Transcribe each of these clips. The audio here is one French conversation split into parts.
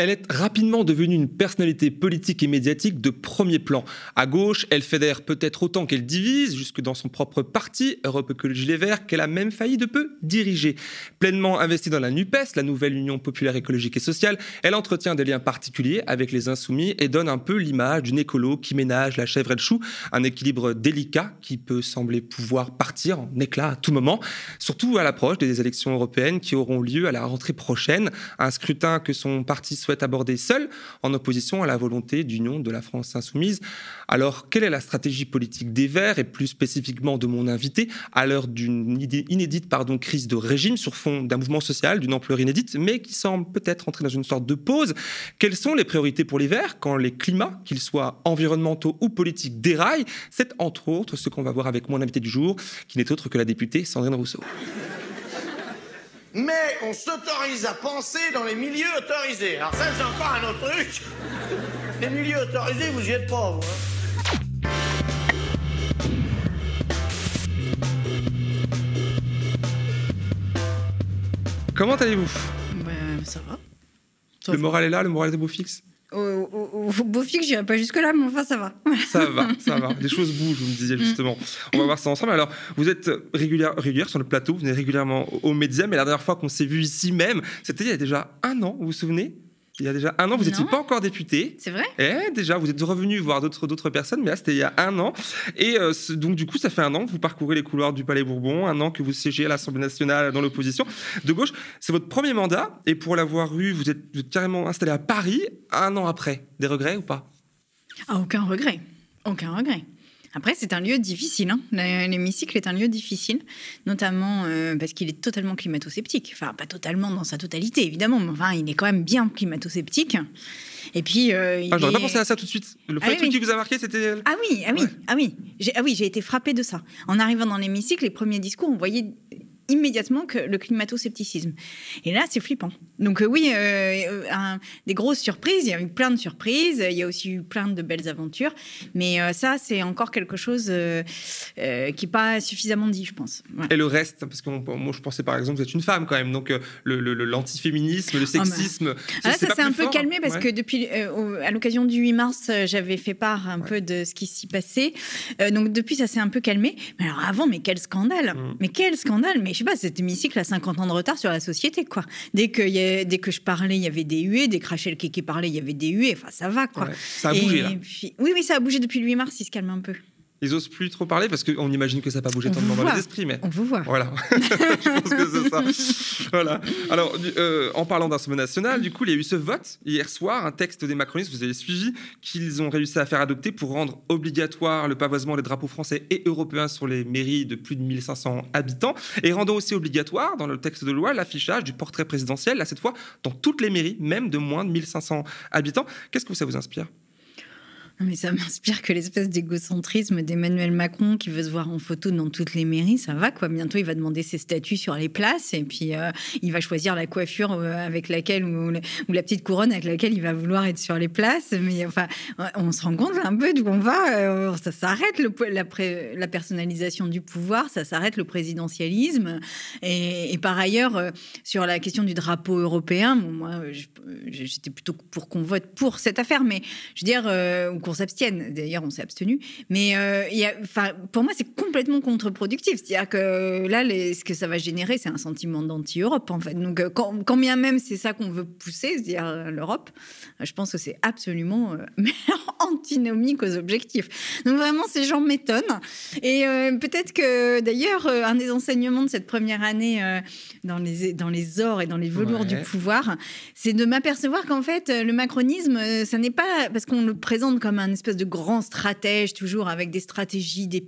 Elle est rapidement devenue une personnalité politique et médiatique de premier plan. À gauche, elle fédère peut-être autant qu'elle divise, jusque dans son propre parti, Europe Écologie Les Verts, qu'elle a même failli de peu diriger. Pleinement investie dans la NUPES, la nouvelle Union populaire écologique et sociale, elle entretient des liens particuliers avec les insoumis et donne un peu l'image d'une écolo qui ménage la chèvre et le chou, un équilibre délicat qui peut sembler pouvoir partir en éclat à tout moment, surtout à l'approche des élections européennes qui auront lieu à la rentrée prochaine, un scrutin que son parti souhaite aborder seul, en opposition à la volonté d'union de la France insoumise. Alors, quelle est la stratégie politique des Verts, et plus spécifiquement de mon invité, à l'heure d'une inédite pardon, crise de régime sur fond d'un mouvement social d'une ampleur inédite, mais qui semble peut-être entrer dans une sorte de pause? Quelles sont les priorités pour les Verts quand les climats, qu'ils soient environnementaux ou politiques, déraillent? C'est entre autres ce qu'on va voir avec mon invité du jour, qui n'est autre que la députée Sandrine Rousseau mais on s'autorise à penser dans les milieux autorisés. Alors ça, c'est encore un autre truc. Les milieux autorisés, vous y êtes pas, vous. Hein. Comment allez-vous? Ben, Ça va. le moral est là, le moral est beau fixe? Au, au, beau fixe, je pas jusque-là, mais enfin, ça va. ça va, ça va. Les choses bougent, vous me disiez mm. justement. On va voir ça ensemble. Alors, vous êtes régulière, régulière sur le plateau, vous venez régulièrement aux médias, mais la dernière fois qu'on s'est vu ici même, c'était il y a déjà un an, vous vous souvenez? Il y a déjà un an, vous n'étiez pas encore député. C'est vrai? Eh, déjà, vous êtes revenu voir d'autres personnes, mais là, c'était il y a un an. Et euh, donc, du coup, ça fait un an que vous parcourez les couloirs du Palais Bourbon, un an que vous siégez à l'Assemblée nationale dans l'opposition de gauche. C'est votre premier mandat, et pour l'avoir eu, vous êtes, vous êtes carrément installé à Paris un an après. Des regrets ou pas? Ah, Aucun regret. Aucun regret. Après, c'est un lieu difficile. Hein. L'hémicycle est un lieu difficile, notamment euh, parce qu'il est totalement climato-sceptique. Enfin, pas totalement dans sa totalité, évidemment, mais enfin, il est quand même bien climato-sceptique. Et puis. Euh, ah, j'aurais pas pensé à ça tout de suite. Le premier ah truc qui vous a marqué, c'était. Ah oui, ah oui, ah oui. Ah oui, j'ai été frappée de ça. En arrivant dans l'hémicycle, les premiers discours, on voyait immédiatement que le climato-scepticisme. Et là, c'est flippant. Donc euh, oui, euh, des grosses surprises, il y a eu plein de surprises, il y a aussi eu plein de belles aventures, mais euh, ça, c'est encore quelque chose qui n'est pas suffisamment dit, je pense. Et le reste, parce que moi, je pensais par exemple, vous êtes une femme quand même, donc l'antiféminisme, le, le, ah, bah. sexisme... Ah, ça, s'est un peu calmé parce que depuis, à l'occasion du 8 mars, j'avais fait part un peu de ce qui s'y passait. donc depuis, ça s'est un peu calmé. Mais alors avant, mais quel scandale mmh. Mais quel scandale Mais je sais pas, cet hémicycle a 50 ans de retard sur la société, quoi. Dès que, y a, dès que je parlais, il y avait des huées. Dès que Rachel Keke parlait, il y avait des huées. Enfin, ça va, quoi. ça a bougé, là. oui, oui, ça a bougé depuis le 8 mars, il se calme un peu. Ils osent plus trop parler parce qu'on imagine que ça n'a pas bougé tant dans les esprits. Mais... On vous voit. Voilà. je pense que c'est ça. voilà. Alors, euh, en parlant d'Assemblée nationale, du coup, il y a eu ce vote hier soir, un texte des macronistes, vous avez suivi, qu'ils ont réussi à faire adopter pour rendre obligatoire le pavoisement des drapeaux français et européens sur les mairies de plus de 1500 habitants et rendant aussi obligatoire dans le texte de loi l'affichage du portrait présidentiel, là cette fois dans toutes les mairies, même de moins de 1500 habitants. Qu'est-ce que ça vous inspire? Mais ça m'inspire que l'espèce d'égocentrisme d'Emmanuel Macron qui veut se voir en photo dans toutes les mairies, ça va quoi. Bientôt, il va demander ses statuts sur les places et puis euh, il va choisir la coiffure euh, avec laquelle ou, la petite couronne avec laquelle il va vouloir être sur les places. Mais enfin, on se rend compte un peu d'où on va. Euh, ça s'arrête la, la, personnalisation du pouvoir, ça s'arrête le présidentialisme. Et, par ailleurs, sur la question du drapeau européen, moi, j'étais plutôt pour qu'on vote pour cette affaire, mais je veux dire qu'on s'abstienne. D'ailleurs, on s'est abstenu. Mais euh, pour moi, c'est complètement contre-productif. C'est-à-dire que là, ce que ça va générer, c'est un sentiment d'anti-Europe, en fait. Donc, euh, quand, bien même c'est ça qu'on veut pousser, c'est-à-dire euh, l'Europe, je pense que c'est absolument antinomique aux objectifs. Donc, vraiment, ces gens m'étonnent. Et peut-être que, d'ailleurs, un des enseignements de cette première année dans, les, dans les ors et dans les velours du pouvoir, c'est de m'apercevoir qu'en fait, le macronisme, ça n'est pas parce qu'on le présente comme un espèce de grand stratège, toujours avec des stratégies, des,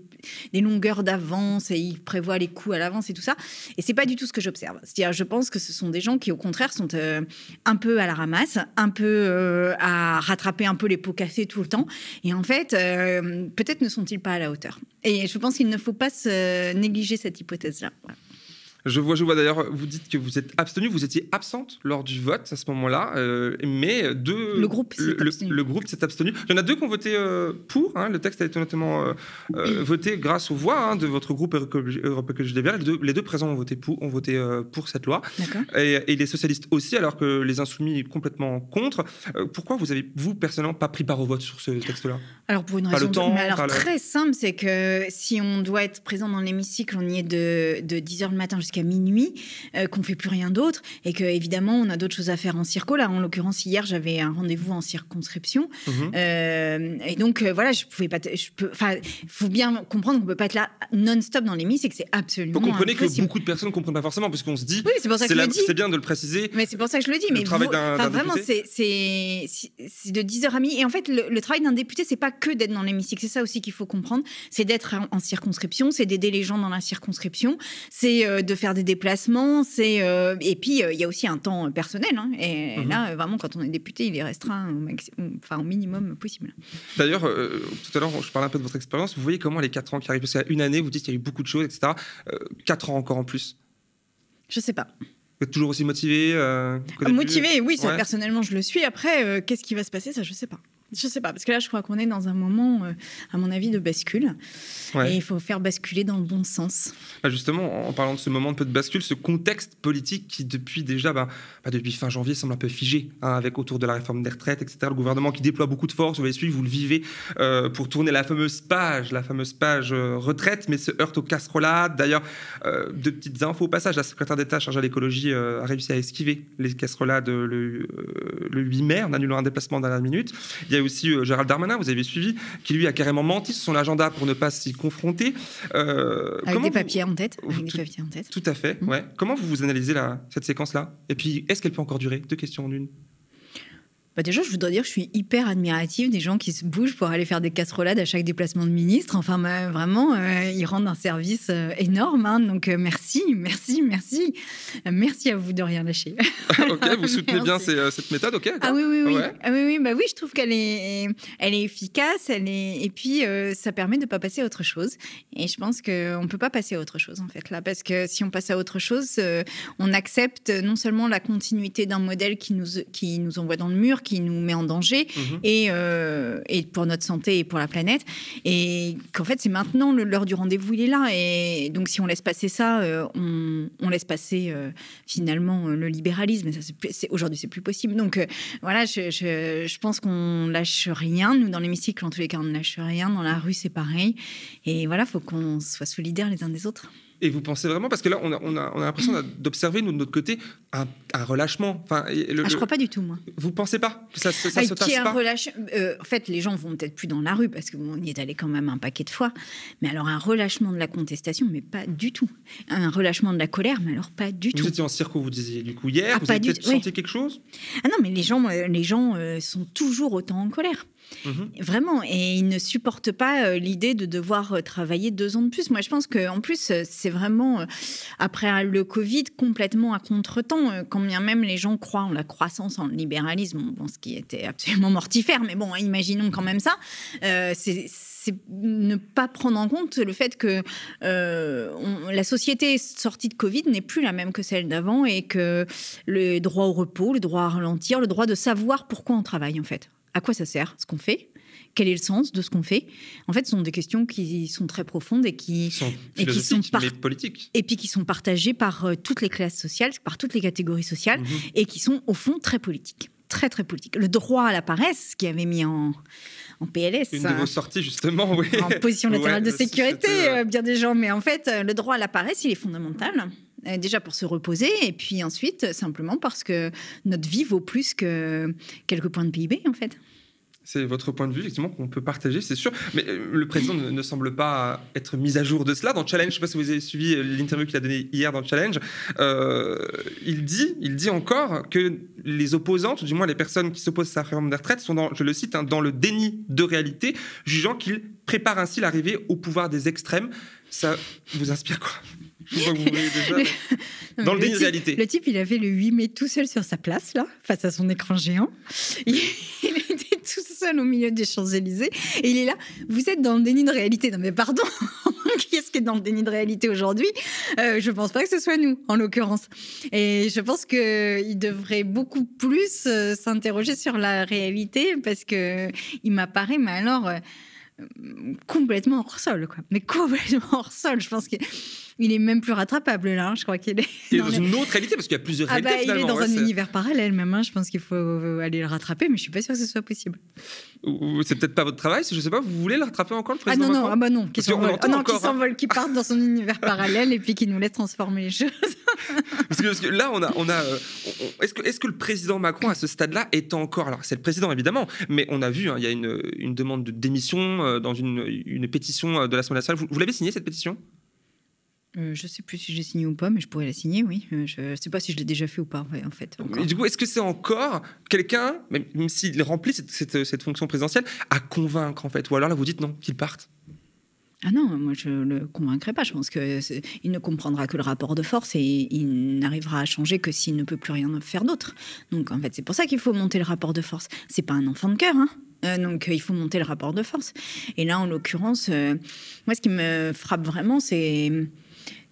longueurs d'avance, et il prévoit les coups à l'avance et tout ça. Et c'est pas du tout ce que j'observe. C'est-à-dire, je pense que ce sont des gens qui, au contraire, sont euh, un peu à la ramasse, un peu euh, à rattraper un peu les pots cassés tout le temps. Et en fait, euh, peut-être ne sont-ils pas à la hauteur. Et je pense qu'il ne faut pas se négliger cette hypothèse-là. Je vois, je vois d'ailleurs, vous dites que vous êtes abstenu, vous étiez absente lors du vote à ce moment-là, euh, mais deux. Le groupe s'est abstenu. le groupe s'est abstenu. Il y en a deux qui ont voté euh, pour. hein, le texte a été notamment euh, voté grâce aux voix hein, de votre groupe Europe Écologie Les Verts. Les deux, les deux présents ont voté pour, ont voté pour cette loi. Et, et les socialistes aussi, alors que les insoumis complètement contre. Pourquoi vous avez, vous, personnellement, pas pris part au vote sur ce texte-là? Alors pour une Pas le raison temps, mais alors très simple, c'est que si on doit être présent dans l'hémicycle, on y est de, de 10h le matin jusqu'à minuit, euh, qu'on fait plus rien d'autre, et que évidemment on a d'autres choses à faire en circo. Là, en l'occurrence, hier j'avais un rendez-vous en circonscription. Euh, et donc euh, voilà, je pouvais pas. Je peux. Enfin, faut bien comprendre qu'on peut pas être là non-stop dans l'hémicycle, c'est absolument. Vous comprenez que beaucoup de personnes ne comprennent pas forcément, parce qu'on se dit, Oui, c'est pour ça que je le dis. c'est bien de le préciser. Mais c'est pour ça que je le dis. Le mais travail vous- d'un- vraiment, député. c'est c'est de 10h à midi. Et en fait, le, le travail d'un député, c'est pas que d'être dans l'hémicycle. C'est ça aussi qu'il faut comprendre. C'est d'être en, en circonscription, c'est d'aider les gens dans la circonscription, c'est euh, de faire des déplacements, c'est euh, et puis euh, il y a aussi un temps euh, personnel. hein. et Mhm. là, vraiment, quand on est député, il est restreint au, maxi- enfin, au minimum possible. D'ailleurs, tout à l'heure, je parlais un peu de votre expérience. Vous voyez comment les 4 ans qui arrivent Parce qu'à une année, vous dites qu'il y a eu beaucoup de choses, etc. 4 ans encore en plus. Je sais pas. Vous êtes toujours aussi motivé euh, Motivé, oui, ça Ouais. personnellement, je le suis. Après, euh, qu'est-ce qui va se passer Ça, je sais pas. Je sais pas, parce que là, je crois qu'on est dans un moment, euh, à mon avis, de bascule. Ouais. Et il faut faire basculer dans le bon sens. Bah, justement, en parlant de ce moment de peu de bascule, ce contexte politique qui, depuis déjà, bah, bah, depuis fin janvier, semble un peu figé, hein, avec autour de la réforme des retraites, etc. Le gouvernement qui déploie beaucoup de force, vous l'avez suivi, vous le vivez, euh, pour tourner la fameuse page, la fameuse page euh, retraite, mais se heurte aux casserolades. D'ailleurs, deux petites infos au passage, la secrétaire d'État chargée à l'écologie a réussi à esquiver les casserolades le, le 8 mai, en annulant un déplacement dans la minute. Il y a aussi euh, Gérald Darmanin, vous avez suivi, qui lui a carrément menti sur son agenda pour ne pas s'y confronter. Euh, Avec comment des vous- papiers en tête. Avec des tout- papiers en tête. tout à fait, Mm. ouais. Comment vous vous analysez la, cette séquence-là? Et puis, est-ce qu'elle peut encore durer? Deux questions en une. Bah déjà, je voudrais dire que je suis hyper admirative des gens qui se bougent pour aller faire des casserolades à chaque déplacement de ministre. Enfin, bah, vraiment, euh, ils rendent un service euh, énorme. hein. donc, euh, merci, merci, merci. Merci à vous de rien lâcher. ok, vous soutenez bien ces, cette méthode, ok Ah oui, oui, oui. Ouais. Ah oui, oui, bah oui, je trouve qu'elle est, elle est efficace, elle est, et puis ça permet de pas passer à autre chose. Et je pense qu'on peut pas passer à autre chose en fait là, parce que si on passe à autre chose, on accepte non seulement la continuité d'un modèle qui nous, qui nous envoie dans le mur, qui nous met en danger, Mhm. et, euh, et pour notre santé et pour la planète. Et qu'en fait, c'est maintenant l'heure du rendez-vous, il est là. Et donc, si on laisse passer ça, euh, on, on laisse passer euh, finalement le libéralisme. Aujourd'hui, c'est plus possible. Donc, voilà, je, je- je pense qu'on lâche rien. Nous, dans l'hémicycle, en tous les cas, on ne lâche rien. Dans la rue, c'est pareil. Et voilà, faut qu'on soit solidaires les uns des autres. Et vous pensez vraiment Parce que là, on a, on a, on a l'impression d'observer, nous, de notre côté, un, un relâchement. Enfin, le- Ah, je crois pas du tout, moi. Vous pensez pas que ça, se- ça Ah, se tasse pas relâche- euh, en fait, les gens vont peut-être plus dans la rue parce qu'on y est allé quand même un paquet de fois. Mais alors, un relâchement de la contestation, mais pas du tout. Un relâchement de la colère, mais alors pas du Vous tout. étiez en circo, vous disiez, du coup, hier. Ah, vous avez du peut-être oui. senti quelque chose? Ah non, mais les gens, euh, les gens euh, sont toujours autant en colère. Mhm. Vraiment, et ils ne supportent pas euh, l'idée de devoir euh, travailler deux ans de plus. Moi, je pense qu'en plus, euh, c'est vraiment, après le Covid, complètement à contre-temps, quand bien même les gens croient en la croissance, en le libéralisme, bon, ce qui était absolument mortifère, mais bon, imaginons quand même ça, c'est ne pas prendre en compte le fait que la société sortie de Covid n'est plus la même que celle d'avant et que le droit au repos, le droit à ralentir, le droit de savoir pourquoi on travaille en fait. À quoi ça sert ce qu'on fait Quel est le sens de ce qu'on fait En fait, ce sont des questions qui sont très profondes et qui, sont Et qui sont philosophiques, par- mais politiques. et puis qui sont partagées par euh, toutes les classes sociales, par toutes les catégories sociales Mhm. et qui sont au fond très politiques. Très, très politiques. Le droit à la paresse, ce qui avait mis en, en PLS. Une de euh, vos sorties, justement, oui. en position latérale Ouais, de sécurité, c'était, euh, euh, bien des gens. Mais en fait, euh, le droit à la paresse, il est fondamental. Euh, déjà pour se reposer, et puis ensuite, simplement parce que notre vie vaut plus que quelques points de PIB, en fait. C'est votre point de vue, effectivement, qu'on peut partager, c'est sûr. Mais euh, le président ne, semble pas être mis à jour de cela. Dans Challenge, je ne sais pas si vous avez suivi euh, l'interview qu'il a donnée hier dans Challenge, il, dit, il dit encore que les opposantes, du moins les personnes qui s'opposent à sa réforme des retraites, sont, dans, je le cite, hein, dans le déni de réalité, jugeant qu'il prépare ainsi l'arrivée au pouvoir des extrêmes. Ça vous inspire quoi? Je vois que vous voulez déjà. mais- Dans le déni de type- réalité. Le type, il avait le 8 mai tout seul sur sa place, là, face à son écran géant. Il, il était tout seul au milieu des Champs-Élysées. Et il est là. Vous êtes dans le déni de réalité. Non, mais pardon. qui est-ce qui est dans le déni de réalité aujourd'hui? Euh, Je pense pas que ce soit nous, en l'occurrence. Et je pense qu'il devrait beaucoup plus euh, s'interroger sur la réalité parce que il m'apparaît, mais alors. Euh, complètement hors sol, quoi. Mais complètement hors sol. Je pense qu'il est même plus rattrapable là. Hein. Je crois qu'il est. Il est dans, une autre réalité parce qu'il y a plusieurs ah réalités. Bah, il est dans un univers parallèle même. Hein. Je pense qu'il faut aller le rattraper, mais je suis pas sûre que ce soit possible. C'est peut-être pas votre travail, je sais pas. Vous voulez le rattraper encore le ah président Ah non non, ah bah non, qui s'envole, ah non, qui s'envole, qui part dans son univers parallèle et puis qui nous laisse transformer les choses. parce, que, là, on a, on a. Euh, est-ce que, est-ce que le président Macron à ce stade-là est encore alors c'est le président évidemment, mais on a vu, hein, il y a une, une, demande de démission euh, dans une, une pétition euh, de l'Assemblée nationale. vous l'avez signée cette pétition? Euh, je ne sais plus si j'ai signé ou pas, mais je pourrais la signer, oui. Euh, je ne sais pas si je l'ai déjà fait ou pas, en fait. du coup, est-ce que c'est encore quelqu'un, même s'il remplit cette, cette, fonction présidentielle, à convaincre, en fait? Ou alors là, vous dites non, qu'il parte? Ah non, moi je ne le convaincrai pas. Je pense qu'il ne comprendra que le rapport de force et il n'arrivera à changer que s'il ne peut plus rien faire d'autre. Donc en fait, c'est pour ça qu'il faut monter le rapport de force. C'est pas un enfant de cœur, hein euh, donc il faut monter le rapport de force. Et là, en l'occurrence, moi ce qui me frappe vraiment, c'est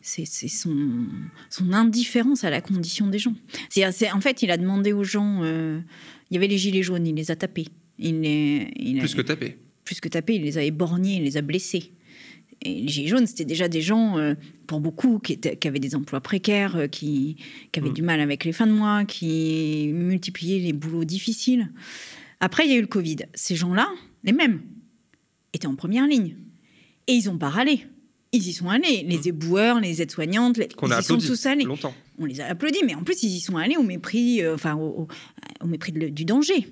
c'est son, son, indifférence à la condition des gens. En fait, il a demandé aux gens. Euh, il y avait les gilets jaunes, il les a tapés. Il il plus que tapés. Plus que tapés, il les a éborgnés, il les a blessés. Et les gilets jaunes, c'était déjà des gens, euh, pour beaucoup, qui, qui, avaient des emplois précaires, euh, qui, qui, avaient mm. du mal avec les fins de mois, qui multipliaient les boulots difficiles. Après, il y a eu le Covid. Ces gens-là, les mêmes, étaient en première ligne. Et ils n'ont pas râlé ils y sont allés. Les mmh. éboueurs, les aides-soignantes, ils y sont tous allés. Longtemps. On les a applaudis, mais en plus, ils y sont allés au mépris, euh, enfin, au, mépris du danger.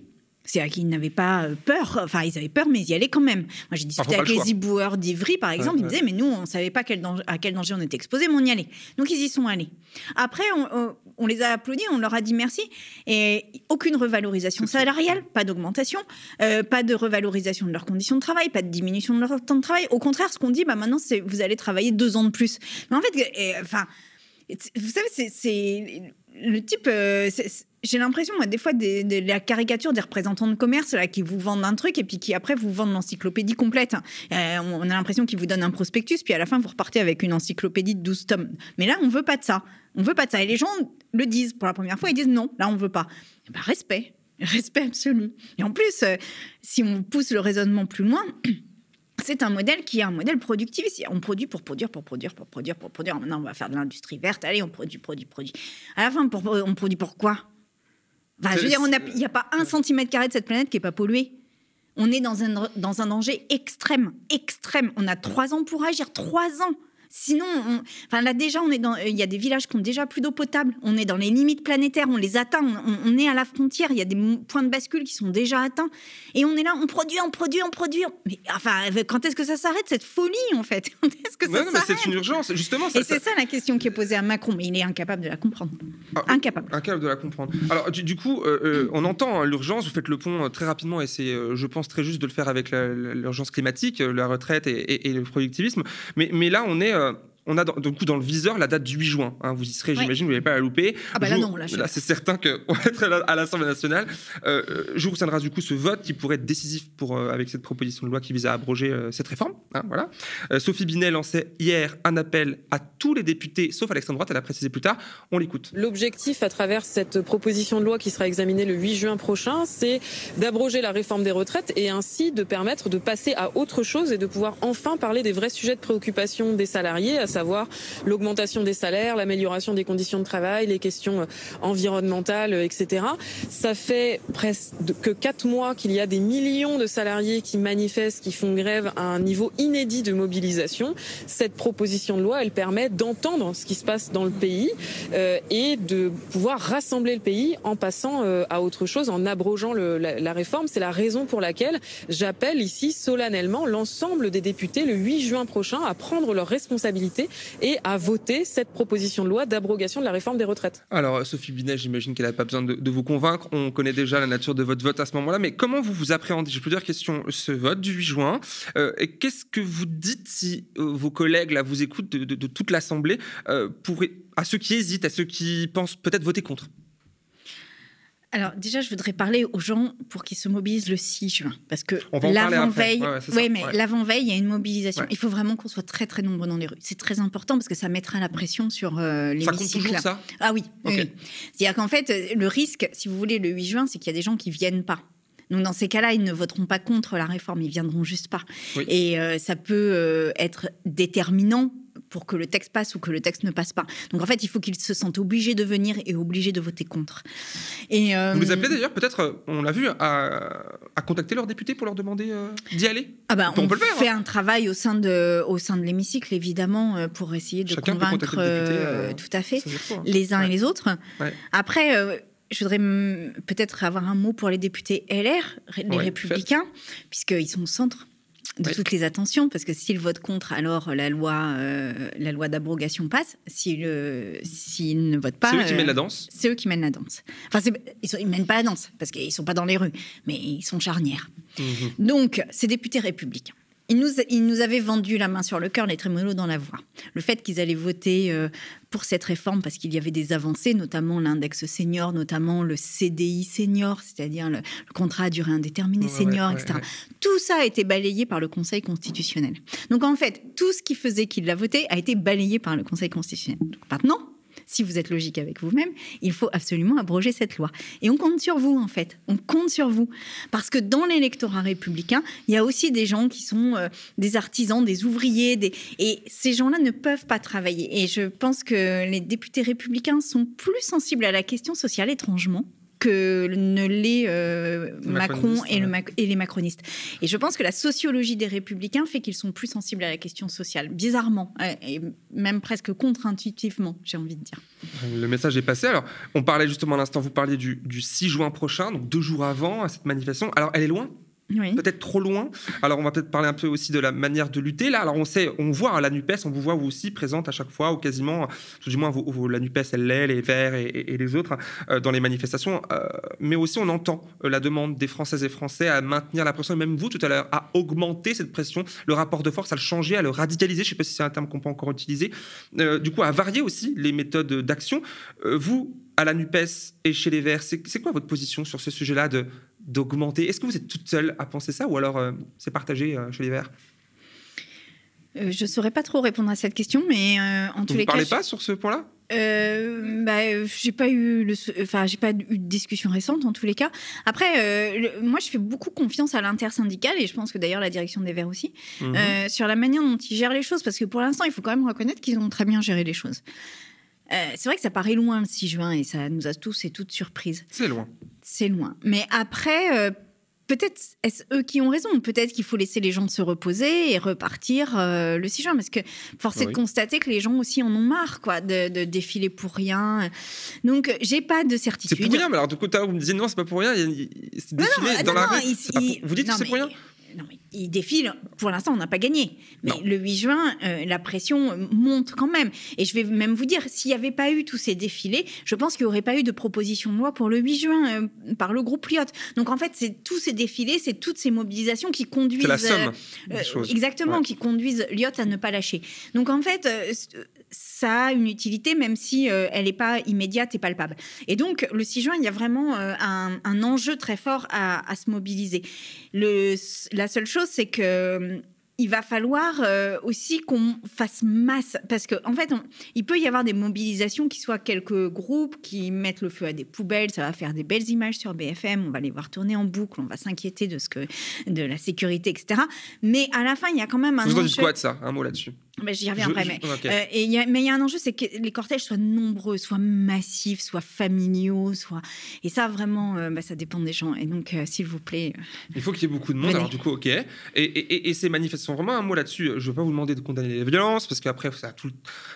C'est-à-dire qu'ils n'avaient pas euh, peur, enfin ils avaient peur, mais ils y allaient quand même. Moi j'ai discuté avec les éboueurs d'Ivry par exemple, ils me disaient mais nous on ne savait pas quel danger, à quel danger on était exposé, mais on y allait. Donc ils y sont allés. Après on, les a applaudis, on leur a dit merci et aucune revalorisation salariale, pas d'augmentation, euh, pas de revalorisation de leurs conditions de travail, pas de diminution de leur temps de travail. Au contraire, ce qu'on dit, bah maintenant c'est vous allez travailler deux ans de plus. Mais en fait, enfin, vous savez c'est le type j'ai l'impression, moi, des fois, de, la caricature des représentants de commerce là, qui vous vendent un truc et puis qui après vous vendent l'encyclopédie complète. Euh, on a l'impression qu'ils vous donnent un prospectus, puis à la fin, vous repartez avec une encyclopédie de 12 tomes. Mais là, on veut pas de ça. On veut pas de ça. Et les gens le disent pour la première fois, ils disent non, là, on veut pas. Eh ben, respect. Respect absolu. Et en plus, euh, si on pousse le raisonnement plus loin, c'est un modèle qui est un modèle productiviste. On produit pour produire, pour produire, pour produire, pour produire. Maintenant, on va faire de l'industrie verte. Allez, on produit, produit, produit. À la fin, on produit pour quoi? Je veux dire, il n'y a, pas un centimètre carré de cette planète qui n'est pas pollué. On est dans un, dans un danger extrême, extrême. On a trois ans pour agir, trois ans. Sinon, enfin là déjà, on est dans, il y a des villages qui ont déjà plus d'eau potable. On est dans les limites planétaires, on les atteint. On, est à la frontière. Il y a des points de bascule qui sont déjà atteints. Et on est là, on produit, on produit, on produit. Mais enfin, quand est-ce que ça s'arrête cette folie en fait? Quand est-ce que ça s'arrête C'est une urgence, justement. Et c'est ça la question qui est posée à Macron, mais il est incapable de la comprendre. Ah, incapable. Incapable de la comprendre. Alors du, coup, euh, euh, on entend hein, l'urgence. Vous faites le pont euh, très rapidement, et c'est, je pense, très juste de le faire avec l'urgence climatique, la retraite et, le productivisme. Mais, mais là, on est on a dans, coup dans le viseur la date du 8 juin. Hein. vous y serez, j'imagine, vous n'allez pas la louper. Ah bah là non, là, c'est certain qu'on va être à l'Assemblée nationale. Euh, euh, jour où ça du coup ce vote qui pourrait être décisif pour, euh, avec cette proposition de loi qui vise à abroger euh, cette réforme. Hein, voilà. Sophie Binet lançait hier un appel à tous les députés, sauf à l'extrême droite, elle a précisé plus tard. On l'écoute. L'objectif à travers cette proposition de loi qui sera examinée le 8 juin prochain, c'est d'abroger la réforme des retraites et ainsi de permettre de passer à autre chose et de pouvoir enfin parler des vrais sujets de préoccupation des salariés, à savoir l'augmentation des salaires, l'amélioration des conditions de travail, les questions euh, environnementales, euh, etc. Ça fait presque que quatre mois qu'il y a des millions de salariés qui manifestent, qui font grève à un niveau inédit de mobilisation. Cette proposition de loi, elle permet d'entendre ce qui se passe dans le pays euh, et de pouvoir rassembler le pays en passant à autre chose, en abrogeant la, la réforme. C'est la raison pour laquelle j'appelle ici solennellement l'ensemble des députés le 8 juin prochain à prendre leurs responsabilités et à voter cette proposition de loi d'abrogation de la réforme des retraites. Alors, Sophie Binet, j'imagine qu'elle n'a pas besoin de, vous convaincre. On connaît déjà la nature de votre vote à ce moment-là. Mais comment vous vous appréhendez? Je peux dire question ce vote du 8 juin. Euh, qu'est-ce que vous dites si euh, vos collègues là vous écoutent de, toute l'Assemblée euh, pour à ceux qui hésitent, à ceux qui pensent peut-être voter contre? Alors déjà, je voudrais parler aux gens pour qu'ils se mobilisent le 6 juin. Parce que l'avant-veille. Ouais, mais l'avant-veille, il y a une mobilisation. Il faut vraiment qu'on soit très très nombreux dans les rues. C'est très important parce que ça mettra la pression sur euh, Ça compte toujours ça Ah oui, oui, Ok. oui. C'est-à-dire qu'en fait, le risque, si vous voulez, le 8 juin, c'est qu'il y a des gens qui viennent pas. Donc dans ces cas-là, ils ne voteront pas contre la réforme, ils viendront juste pas. Oui. Et euh, ça peut euh, être déterminant pour que le texte passe ou que le texte ne passe pas. Donc en fait, il faut qu'ils se sentent obligés de venir et obligés de voter contre. Et, euh, Vous les appelez d'ailleurs, peut-être, euh, on l'a vu, à, à contacter leurs députés pour leur demander euh, d'y aller Ah bah, On on, peut le faire, fait un travail au sein de, au sein de l'hémicycle, évidemment, pour essayer de Chacun convaincre contacter le député, tout à fait hein. les uns Ouais. et les autres. Ouais. Après, je voudrais peut-être avoir un mot pour les députés LR, les Ouais, républicains, puisqu'ils sont au centre de toutes les attentions, parce que s'ils votent contre, alors la loi, euh, la loi d'abrogation passe. S'ils euh, ne votent pas... C'est eux qui euh, mènent la danse c'est eux qui mènent la danse. Enfin, ils ne mènent pas la danse, parce qu'ils ne sont pas dans les rues, mais ils sont charnières. Mhm. Donc, ces députés républicains, ils nous, ils nous avaient vendu la main sur le cœur, les trémolos dans la voix. Le fait qu'ils allaient voter euh, pour cette réforme parce qu'il y avait des avancées, notamment l'index senior, notamment le CDI senior, c'est-à-dire le, le contrat à durée indéterminée ouais, senior, ouais, etc. ouais. Tout ça a été balayé par le Conseil constitutionnel. Donc, en fait, tout ce qui faisait qu'il l'a voté a été balayé par le Conseil constitutionnel. Donc, maintenant, si vous êtes logique avec vous-même, il faut absolument abroger cette loi. Et on compte sur vous, en fait. On compte sur vous. Parce que dans l'électorat républicain, il y a aussi des gens qui sont euh, des artisans, des ouvriers, et ces gens-là ne peuvent pas travailler. Et je pense que les députés républicains sont plus sensibles à la question sociale, étrangement que ne l'est euh, Macron le et les macronistes. Et je pense que la sociologie des républicains fait qu'ils sont plus sensibles à la question sociale, bizarrement, euh, et même presque contre-intuitivement, j'ai envie de dire. Le message est passé. Alors, on parlait justement à l'instant, vous parliez du, du 6 juin prochain, donc deux jours avant à cette manifestation. Alors, elle est loin? Peut-être trop loin. Alors, on va peut-être parler un peu aussi de la manière de lutter. Là, alors, on sait, on voit hein, la NUPES, on vous voit vous aussi présente à chaque fois, ou quasiment, tout du moins, la NUPES, elle l'est, les Verts et, les autres, euh, dans les manifestations. Euh, mais aussi, on entend euh, la demande des Françaises et Français à maintenir la pression, et même vous, tout à l'heure, à augmenter cette pression, le rapport de force, à le changer, à le radicaliser. Je ne sais pas si c'est un terme qu'on peut encore utiliser. Du coup, à varier aussi les méthodes d'action. Vous, à la NUPES et chez les Verts, c'est quoi votre position sur ce sujet-là de d'augmenter Est-ce que vous êtes toute seule à penser ça ou alors euh, c'est partagé euh, chez les Verts? Euh, je ne saurais pas trop répondre à cette question, mais en tous Vous les ne parlez cas, pas sur ce point-là? Euh, bah, j'ai pas eu le, enfin, j'ai pas eu de discussion récente en tous les cas. Après, euh, le- moi, je fais beaucoup confiance à l'intersyndicale et je pense que d'ailleurs la direction des Verts aussi Mhm. euh, sur la manière dont ils gèrent les choses, parce que pour l'instant, il faut quand même reconnaître qu'ils ont très bien géré les choses. Euh, c'est vrai que ça paraît loin le 6 juin et ça nous a tous et toutes surprises. C'est loin. C'est loin. Mais après, euh, peut-être est-ce eux qui ont raison? Peut-être qu'il faut laisser les gens se reposer et repartir euh, le 6 juin. Parce que force est Oui. de constater que les gens aussi en ont marre quoi, de, de défiler pour rien. Donc, j'ai pas de C'est certitude. pour rien, mais alors du coup, vous me disiez non, c'est pas pour rien. C'est défilé Ah dans non, la non, rue. il- C'est pas il- pour- Vous dites que c'est mais- pour rien? Non, mais il défile. Pour l'instant, on n'a pas gagné. Mais Non. le 8 juin, euh, la pression monte quand même. Et je vais même vous dire, s'il n'y avait pas eu tous ces défilés, je pense qu'il n'y aurait pas eu de proposition de loi pour le 8 juin euh, par le groupe Lyotte. Donc en fait, c'est tous ces défilés, c'est toutes ces mobilisations qui conduisent. La somme euh, des exactement, Ouais. qui conduisent Lyotte à ne pas lâcher. Donc en fait, ça a une utilité, même si euh, elle n'est pas immédiate et palpable. Et donc, le 6 juin, il y a vraiment euh, un, un enjeu très fort à, à se mobiliser. Le, la seule chose, c'est que euh, il va falloir euh, aussi qu'on fasse masse, parce qu'en en fait, on- il peut y avoir des mobilisations qui soient quelques groupes qui mettent le feu à des poubelles, ça va faire des belles images sur BFM, on va les voir tourner en boucle, on va s'inquiéter de ce que, de la sécurité, etc. Mais à la fin, il y a quand même un Vous en enjeu. dites quoi de ça? Un mot là-dessus Ben, J'y reviendrai, Je- mais je- ok. euh, et il y a- mais il y a un enjeu, c'est que les cortèges soient nombreux, soient massifs, soient familiaux, soient... Et ça, vraiment, euh, bah, ça dépend des gens. Et donc, euh, s'il vous plaît... Il faut qu'il y ait beaucoup de monde. Venez. Alors du coup, ok. Et, et, et- et ces manifestations, vraiment un mot là-dessus. Je ne vais pas vous demander de condamner les violences, parce qu'après, ça a tout, le-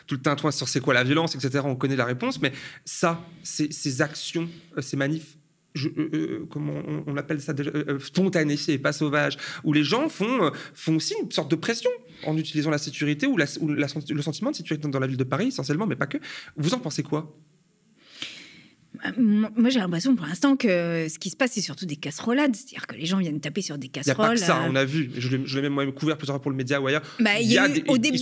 tout le tintouin sur c'est quoi la violence, etc. On connaît la réponse. Mais ça, ces, ces actions, ces manifs, je- euh, comment on, on appelle ça déjà, euh, spontanées et pas sauvages, où les gens font, font aussi une sorte de pression en utilisant la sécurité ou, le sentiment de sécurité dans la ville de Paris essentiellement, mais pas que. Vous en pensez quoi? Moi, j'ai l'impression pour l'instant que ce qui se passe, c'est surtout des casserolades. C'est-à-dire que les gens viennent taper sur des casseroles. Il n'y a pas que ça, on a vu. Je l'ai même couvert plusieurs fois pour le média ou ailleurs. Bah, il y a eu, au, début,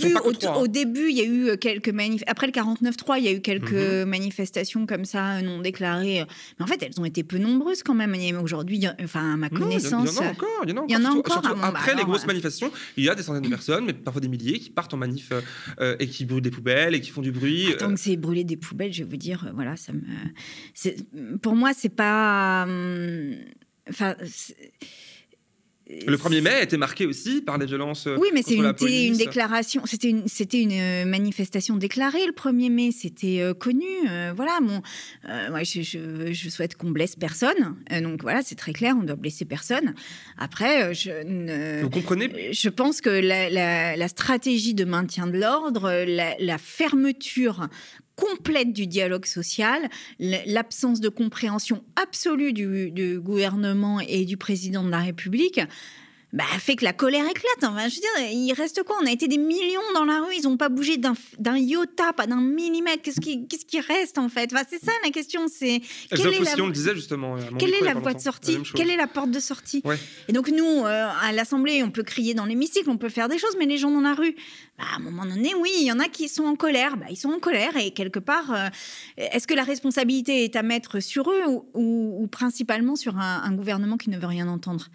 au, début, il y a eu quelques manifestations. Après le 49-3, il y a eu quelques manifestations comme ça, non déclarées. Mais en fait, elles ont été peu nombreuses quand même. Aujourd'hui, enfin, à ma connaissance. Il y, en a encore. Il y en a encore. Y en a encore surtout, après les grosses manifestations, il y a des centaines de personnes, mais parfois des milliers, qui partent en manif euh, et qui brûlent des poubelles et qui font du bruit. Tant que c'est brûler des poubelles, je vais vous dire, euh, voilà, ça me. Pour moi, c'est pas. Hum, enfin. Le 1er mai a été marqué aussi par des violences. Oui, mais c'était une, déclaration, c'était une, c'était une euh, manifestation déclarée le 1er mai, c'était euh, connu. Euh, voilà, mon, je, je, souhaite qu'on blesse personne. donc voilà, c'est très clair, on doit blesser personne. Après, je ne. Vous comprenez Je pense que la, la, stratégie de maintien de l'ordre, la, la fermeture complète du dialogue social, l'absence de compréhension absolue du, gouvernement et du président de la République bah, fait que la colère éclate. Enfin, je veux dire, il reste quoi? On a été des millions dans la rue, ils n'ont pas bougé d'un iota, pas d'un millimètre. Qu'est-ce qui, reste en fait? Enfin, C'est ça la question. C'est quelle est la... on le disait justement. Quelle est la voie de sortie Quelle est la porte de sortie? Et donc nous, euh, à l'Assemblée, on peut crier dans l'hémicycle, on peut faire des choses, mais les gens dans la rue, bah, à un moment donné, oui, il y en a qui sont en colère. Bah, ils sont en colère et quelque part, euh, est-ce que la responsabilité est à mettre sur eux ou, principalement sur un gouvernement qui ne veut rien entendre?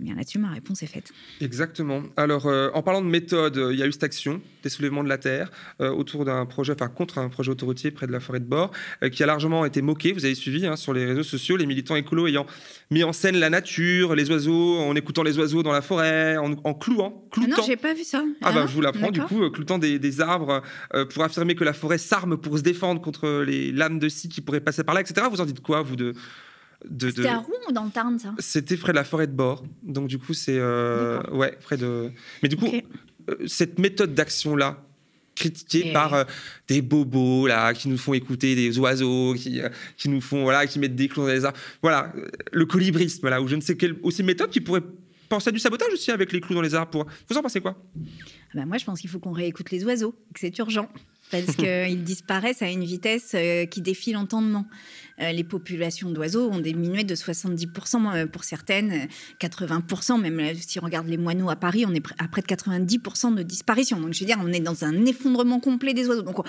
Eh bien là-dessus, ma réponse est faite. Exactement. Alors, euh, en parlant de méthode, euh, il y a eu cette action des soulèvements de la terre euh, autour d'un projet, enfin contre un projet autoroutier près de la forêt de Bord, qui a largement été moqué. Vous avez suivi hein, sur les réseaux sociaux, les militants écolos ayant mis en scène la nature, les oiseaux, en écoutant les oiseaux dans la forêt, en, clouant, cloutant. Ah non, j'ai pas vu ça. Ah, bah, je vous l'apprends du coup, cloutant des, des arbres pour affirmer que la forêt s'arme pour se défendre contre les lames de scie qui pourraient passer par là, etc. Vous en dites quoi, vous de c'était à Rouen ou dans le Tarn, ça? C'était près de la forêt de Bord. Donc, du coup, c'est. Euh, ouais, près de. Mais du coup, euh, cette méthode d'action-là, critiquée par euh, des bobos là qui nous font écouter des oiseaux qui, qui nous font voilà qui mettent des clous dans les arbres voilà le colibrisme là ou je ne sais quelle aussi méthode qui pourrait penser à du sabotage aussi avec les clous dans les arbres pour vous en pensez quoi? Bah moi je pense qu'il faut qu'on réécoute les oiseaux que c'est urgent parce qu'ils disparaissent à une vitesse euh, qui défie l'entendement. Euh, les populations d'oiseaux ont diminué de 70% euh, pour certaines, 80%, même si on regarde les moineaux à Paris, on est à près de 90% de disparition. Donc je veux dire, on est dans un effondrement complet des oiseaux. Donc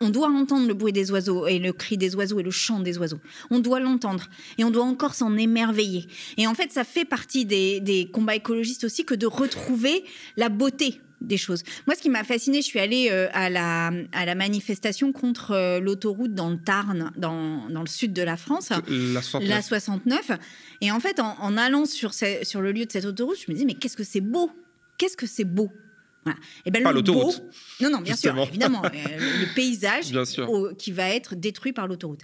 on doit entendre le bruit des oiseaux et le cri des oiseaux et le chant des oiseaux. On doit l'entendre et on doit encore s'en émerveiller. Et en fait, ça fait partie des, des combats écologistes aussi que de retrouver la beauté des choses. Moi, ce qui m'a fasciné, je suis allée euh, à, la, à la manifestation contre euh, l'autoroute dans le Tarn, dans, dans, le sud de la France, la 69. 69. Et en fait, en, allant sur, sur le lieu de cette autoroute, je me dis, mais qu'est-ce que c'est beau? Qu'est-ce que c'est beau? Voilà. Et ben, Pas l'autoroute. Non, non, bien sûr, évidemment. Euh, le paysage qui va être détruit par l'autoroute.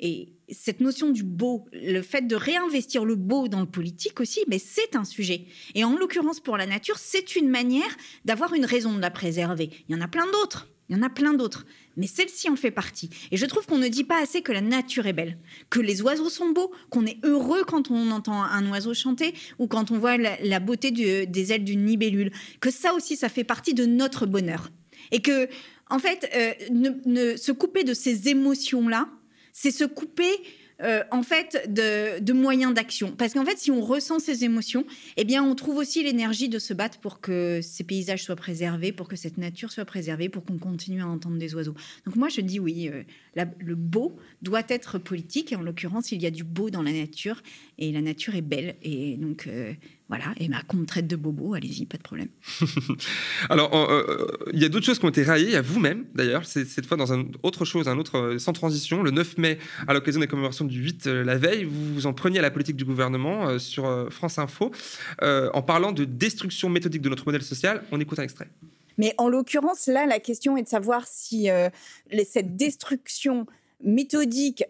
Et cette notion du beau, le fait de réinvestir le beau dans le politique aussi, mais c'est un sujet. Et en l'occurrence pour la nature, c'est une manière d'avoir une raison de la préserver. Il y en a plein d'autres. Il y en a plein d'autres. Mais celle-ci en fait partie. Et je trouve qu'on ne dit pas assez que la nature est belle, que les oiseaux sont beaux, qu'on est heureux quand on entend un oiseau chanter ou quand on voit la, beauté des ailes d'une libellule. Que ça aussi, ça fait partie de notre bonheur. Et que, en fait, euh, se couper de ces émotions-là, c'est se couper euh, en fait de, moyens d'action. Parce qu'en fait, si on ressent ces émotions, eh bien, on trouve aussi l'énergie de se battre pour que ces paysages soient préservés, pour que cette nature soit préservée, pour qu'on continue à entendre des oiseaux. Donc moi, je dis oui, euh, le beau doit être politique. Et en l'occurrence, il y a du beau dans la nature, et la nature est belle. Et donc, euh, voilà, et ma qu'on me traite de bobo, allez-y, pas de problème. Alors, euh, euh, il y a d'autres choses qui ont été raillées, à vous-même d'ailleurs, cette fois dans un autre chose, un autre euh, sans transition. Le 9 mai, à l'occasion des commémorations du 8 la veille, vous vous en preniez à la politique du gouvernement sur France Info en parlant de destruction méthodique de notre modèle social. On écoute un extrait. Mais en l'occurrence, là, la question est de savoir si cette destruction méthodique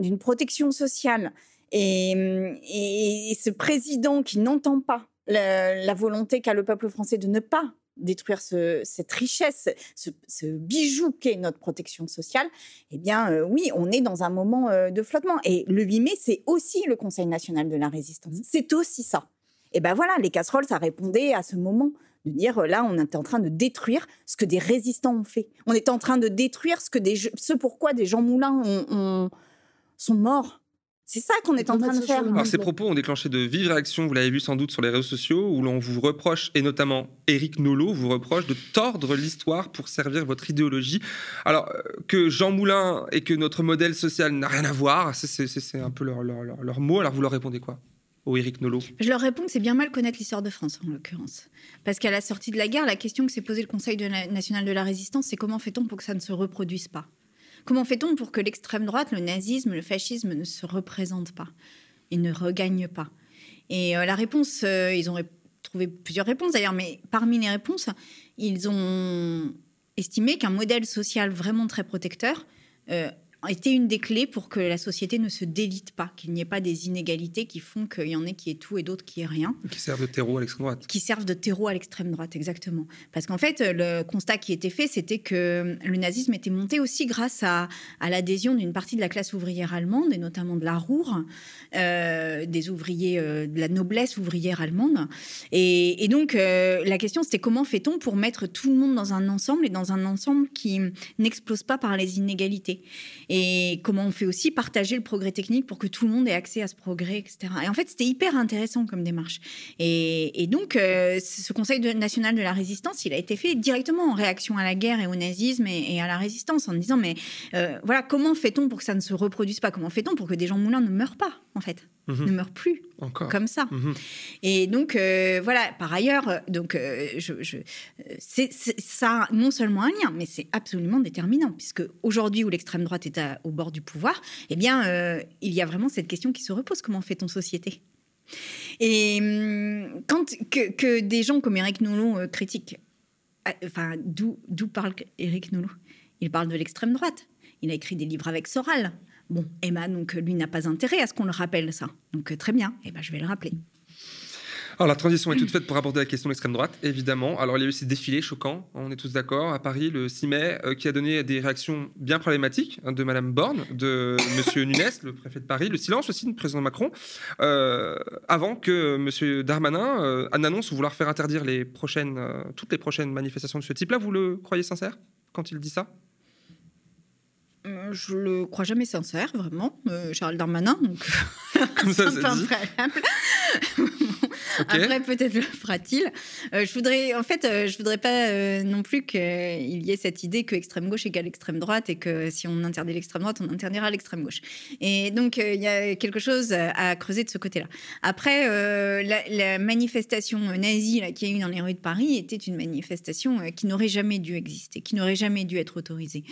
d'une protection sociale et, ce président qui n'entend pas la, volonté qu'a le peuple français de ne pas détruire cette richesse, ce, bijou qu'est notre protection sociale, eh bien euh, oui, on est dans un moment euh, de flottement. Et le 8 mai, c'est aussi le Conseil national de la résistance. Mmh. C'est aussi ça. Et ben voilà, les casseroles, ça répondait à ce moment de dire là, on était en train de détruire ce que des résistants ont fait. On est en train de détruire ce que des, ce pourquoi des Jean Moulin ont sont morts. C'est ça qu'on est en train de faire. Alors, ces propos ont déclenché de vives réactions, vous l'avez vu sans doute sur les réseaux sociaux, où l'on vous reproche, et notamment Éric Nolot vous reproche de tordre l'histoire pour servir votre idéologie. Alors, euh, que Jean Moulin et que notre modèle social n'a rien à voir, c'est- un peu leur, leur, leur- leur mot, alors vous leur répondez quoi Au Éric Nolot? Je leur réponds que c'est bien mal connaître l'histoire de France, en l'occurrence. Parce qu'à la sortie de la guerre, la question que s'est posée le Conseil de la- national de la résistance, c'est comment fait-on pour que ça ne se reproduise pas? Comment fait-on pour que l'extrême droite, le nazisme, le fascisme ne se représentent pas et ne regagnent pas? Et euh, la réponse, euh, ils ont trouvé plusieurs réponses d'ailleurs, mais parmi les réponses, ils ont estimé qu'un modèle social vraiment très protecteur euh, était une des clés pour que la société ne se délite pas, qu'il n'y ait pas des inégalités qui font qu'il y en ait qui aient tout et d'autres qui aient rien, qui servent de terreau à l'extrême droite. qui servent de terreau à l'extrême droite, exactement. Parce qu'en fait, le constat qui était fait, c'était que le nazisme était monté aussi grâce à, à l'adhésion d'une partie de la classe ouvrière allemande, et notamment de la Ruhr, euh, des ouvriers, euh, de la noblesse ouvrière allemande. Et, et donc, euh, la question, c'était comment fait-on pour mettre tout le monde dans un ensemble et dans un ensemble qui n'explose pas par les inégalités? Et comment on fait aussi partager le progrès technique pour que tout le monde ait accès à ce progrès, etc. Et en fait, c'était hyper intéressant comme démarche. Et, donc, euh, ce Conseil national de la résistance, il a été fait directement en réaction à la guerre et au nazisme et, et à la résistance, en disant, mais euh, voilà, comment fait-on pour que ça ne se reproduise pas? Comment fait-on pour que des gens moulins ne meurent pas, en fait Mhm. Ne meurent plus, Encore. comme ça. Mhm. Et donc, euh, voilà, par ailleurs, euh, donc, euh, je, ça a non seulement un lien, mais c'est absolument déterminant, puisque aujourd'hui où l'extrême droite est à- au bord du pouvoir, eh bien, euh, il y a vraiment cette question qui se repose comment fait-on société? Et hum, quand que, que des gens comme Eric Nolot critiquent, enfin, d'où, d'où parle Eric Nolot? Il parle de l'extrême droite. Il a écrit des livres avec Soral. Bon, Emma, donc lui n'a pas intérêt à ce qu'on le rappelle ça. Donc euh, très bien, eh ben, je vais le rappeler. Alors la transition est toute faite pour aborder la question de l'extrême droite, évidemment. Alors il y a eu ces défilés choquants, on est tous d'accord, à Paris le 6 mai, euh, qui a donné des réactions bien problématiques hein, de Madame Borne, de Monsieur Nunes, le préfet de Paris, le silence aussi du président Macron, euh, avant que Monsieur Darmanin euh, annonce vouloir faire interdire les prochaines, toutes les prochaines manifestations de ce type-là. Vous le croyez sincère quand il dit ça? Je le crois jamais sincère, vraiment, euh, Charles Darmanin. Donc, Comme ça, c'est dit. Après, peut-être le fera-t-il. Euh, je voudrais, en fait, euh, je voudrais pas euh, non plus qu'il y ait cette idée que extrême gauche égale extrême droite et que si on interdit l'extrême droite, on interdira l'extrême gauche. Et donc, euh, il y a quelque chose à creuser de ce côté-là. Après, euh, la, la manifestation nazie là, qu'il y a eu dans les rues de Paris était une manifestation euh, qui n'aurait jamais dû exister, qui n'aurait jamais dû être autorisée.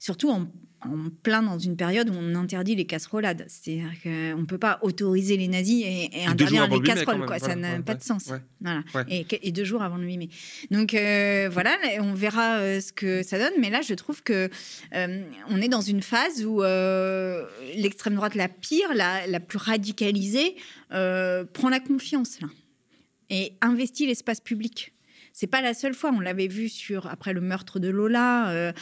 Surtout en, en plein dans une période où on interdit les casserolades. C'est-à-dire qu'on ne peut pas autoriser les nazis et, et interdire les le 8 mai, casseroles. quoi. Ça n'a ouais, pas de sens. ouais. Voilà. Ouais. Et, et deux jours avant le 8 mai. Donc euh, voilà, là, on verra euh, ce que ça donne. Mais là, je trouve que euh, on est dans une phase où l'extrême droite, la pire, la, la plus radicalisée, prend la confiance là, et investit l'espace public. C'est pas la seule fois. On l'avait vu sur après le meurtre de Lola. euh,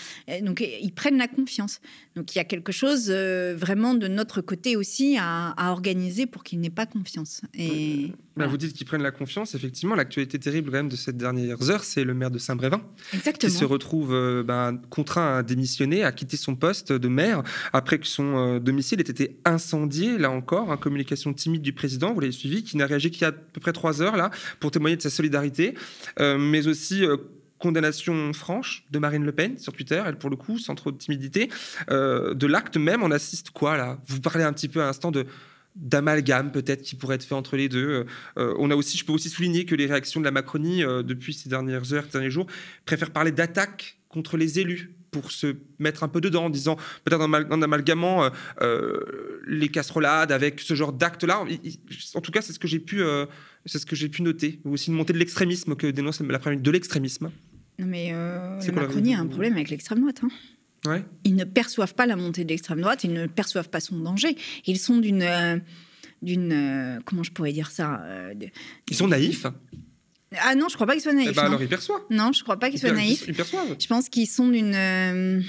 donc ils prennent la confiance. Donc il y a quelque chose euh, vraiment de notre côté aussi à, à organiser pour qu'ils n'aient pas confiance. Et voilà. Vous dites qu'ils prennent la confiance. Effectivement, l'actualité terrible quand même de ces dernières heures, c'est le maire de Saint-Brévin. qui se retrouve euh, ben, contraint à démissionner, à quitter son poste de maire après que son euh, domicile ait été incendié. Là encore, hein, communication timide du président, vous l'avez suivi, qui n'a réagi qu'il y a à peu près trois heures là pour témoigner de sa solidarité, Euh, mais aussi. Condamnation franche de Marine Le Pen sur Twitter, elle pour le coup, sans trop de timidité. Euh, de l'acte même, on assiste quoi là? Vous parlez un petit peu à l'instant de d'amalgame peut-être qui pourrait être fait entre les deux. Euh, on a aussi, je peux aussi souligner que les réactions de la Macronie euh, depuis ces dernières heures, ces derniers jours, préfèrent parler d'attaque contre les élus pour se mettre un peu dedans en disant peut-être en, amal- en amalgamant euh, euh, les casserolades avec ce genre d'actes-là. En tout cas, c'est ce que j'ai pu, euh, c'est ce que j'ai pu noter. Ou aussi une montée de l'extrémisme que dénonce la première de l'extrémisme. Non, mais euh, la- Macronie a un problème avec l'extrême droite. hein. Ouais. Ils ne perçoivent pas la montée de l'extrême droite, ils ne perçoivent pas son danger. Ils sont d'une. euh, d'une euh, comment je pourrais dire ça euh, de- Ils sont naïfs. Ah non, je crois pas qu'ils soient Eh naïfs. ben alors ils perçoivent. Non, je crois pas qu'ils Ils soient naïfs. Ils perçoivent. Je pense qu'ils sont d'une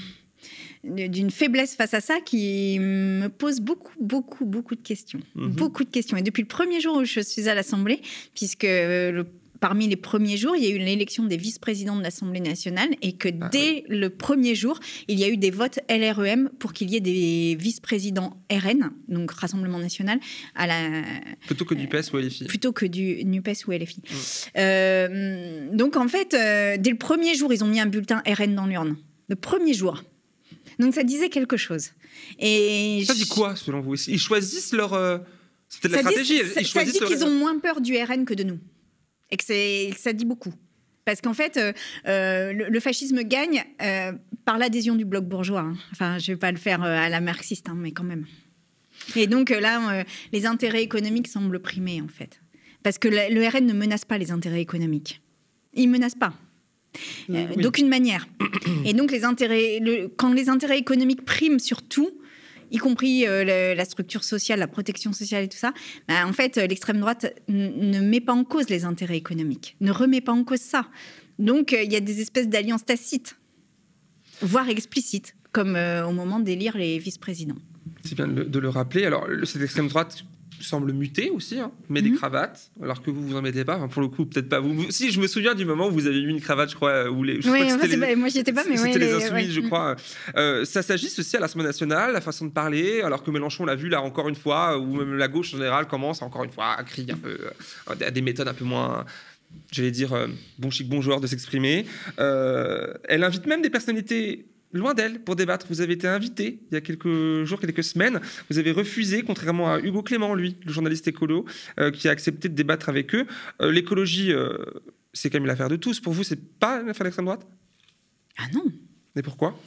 d'une faiblesse face à ça qui me pose beaucoup, beaucoup, beaucoup de questions. Mhm. Beaucoup de questions. Et depuis le premier jour où je suis à l'Assemblée, puisque le parmi les premiers jours, il y a eu l'élection des vice-présidents de l'Assemblée nationale et que Ah dès le premier jour, il y a eu des votes LREM pour qu'il y ait des vice-présidents RN, donc Rassemblement national, à la, Plutôt que du PES ou LFI. plutôt que du NUPES ou LFI. Euh, donc en fait, euh, dès le premier jour, ils ont mis un bulletin RN dans l'urne. Le premier jour. Donc ça disait quelque chose. Et Ça dit quoi, selon vous? Ils choisissent leur. euh, peut-être la ça dit- stratégie. ça- Ils ça choisissent dit leur- qu'ils ont moins peur du RN que de nous. Et que, ça dit beaucoup. Parce qu'en fait, euh, euh, le, le fascisme gagne euh, par l'adhésion du bloc bourgeois. hein. Enfin, je ne vais pas le faire à la marxiste, hein, mais quand même. Et donc là, les intérêts économiques semblent primer, en fait. Parce que le, le RN ne menace pas les intérêts économiques. Il ne menace pas. Euh, Oui. D'aucune manière. Et donc, les intérêts, le- quand les intérêts économiques priment sur tout, y compris euh, la structure sociale, la protection sociale et tout ça, bah, en fait, euh, l'extrême droite ne met pas en cause les intérêts économiques, ne remet pas en cause ça. Donc, euh, il y a des espèces d'alliances tacites, voire explicites, comme au moment d'élire les vice-présidents. C'est bien de le, rappeler. Alors, cette extrême droite semble muter aussi, hein, met des Mhm. cravates, alors que vous vous en mettez pas. Enfin, pour le coup, peut-être pas vous. Si, je me souviens du moment où vous avez eu une cravate, je crois, où les. je Oui, crois que c'est les- pas- moi, j'y étais pas, mais C'était ouais, les les- insoumis, ouais. je crois. Euh, ça s'agisse aussi à l'Assemblée nationale, la façon de parler, alors que Mélenchon l'a vu là encore une fois, ou même la gauche en général commence encore une fois à crier un peu, euh, à des méthodes un peu moins, j'allais dire, euh, bon chic, bon joueur de s'exprimer. Euh, elle invite même des personnalités loin d'elle pour débattre. Vous avez été invité il y a quelques jours, quelques semaines. Vous avez refusé, contrairement à Hugo Clément, lui, le journaliste écolo, euh, qui a accepté de débattre avec eux. Euh, L'écologie, euh, c'est quand même l'affaire de tous. Pour vous, c'est pas l'affaire d'extrême droite? Ah non Mais pourquoi?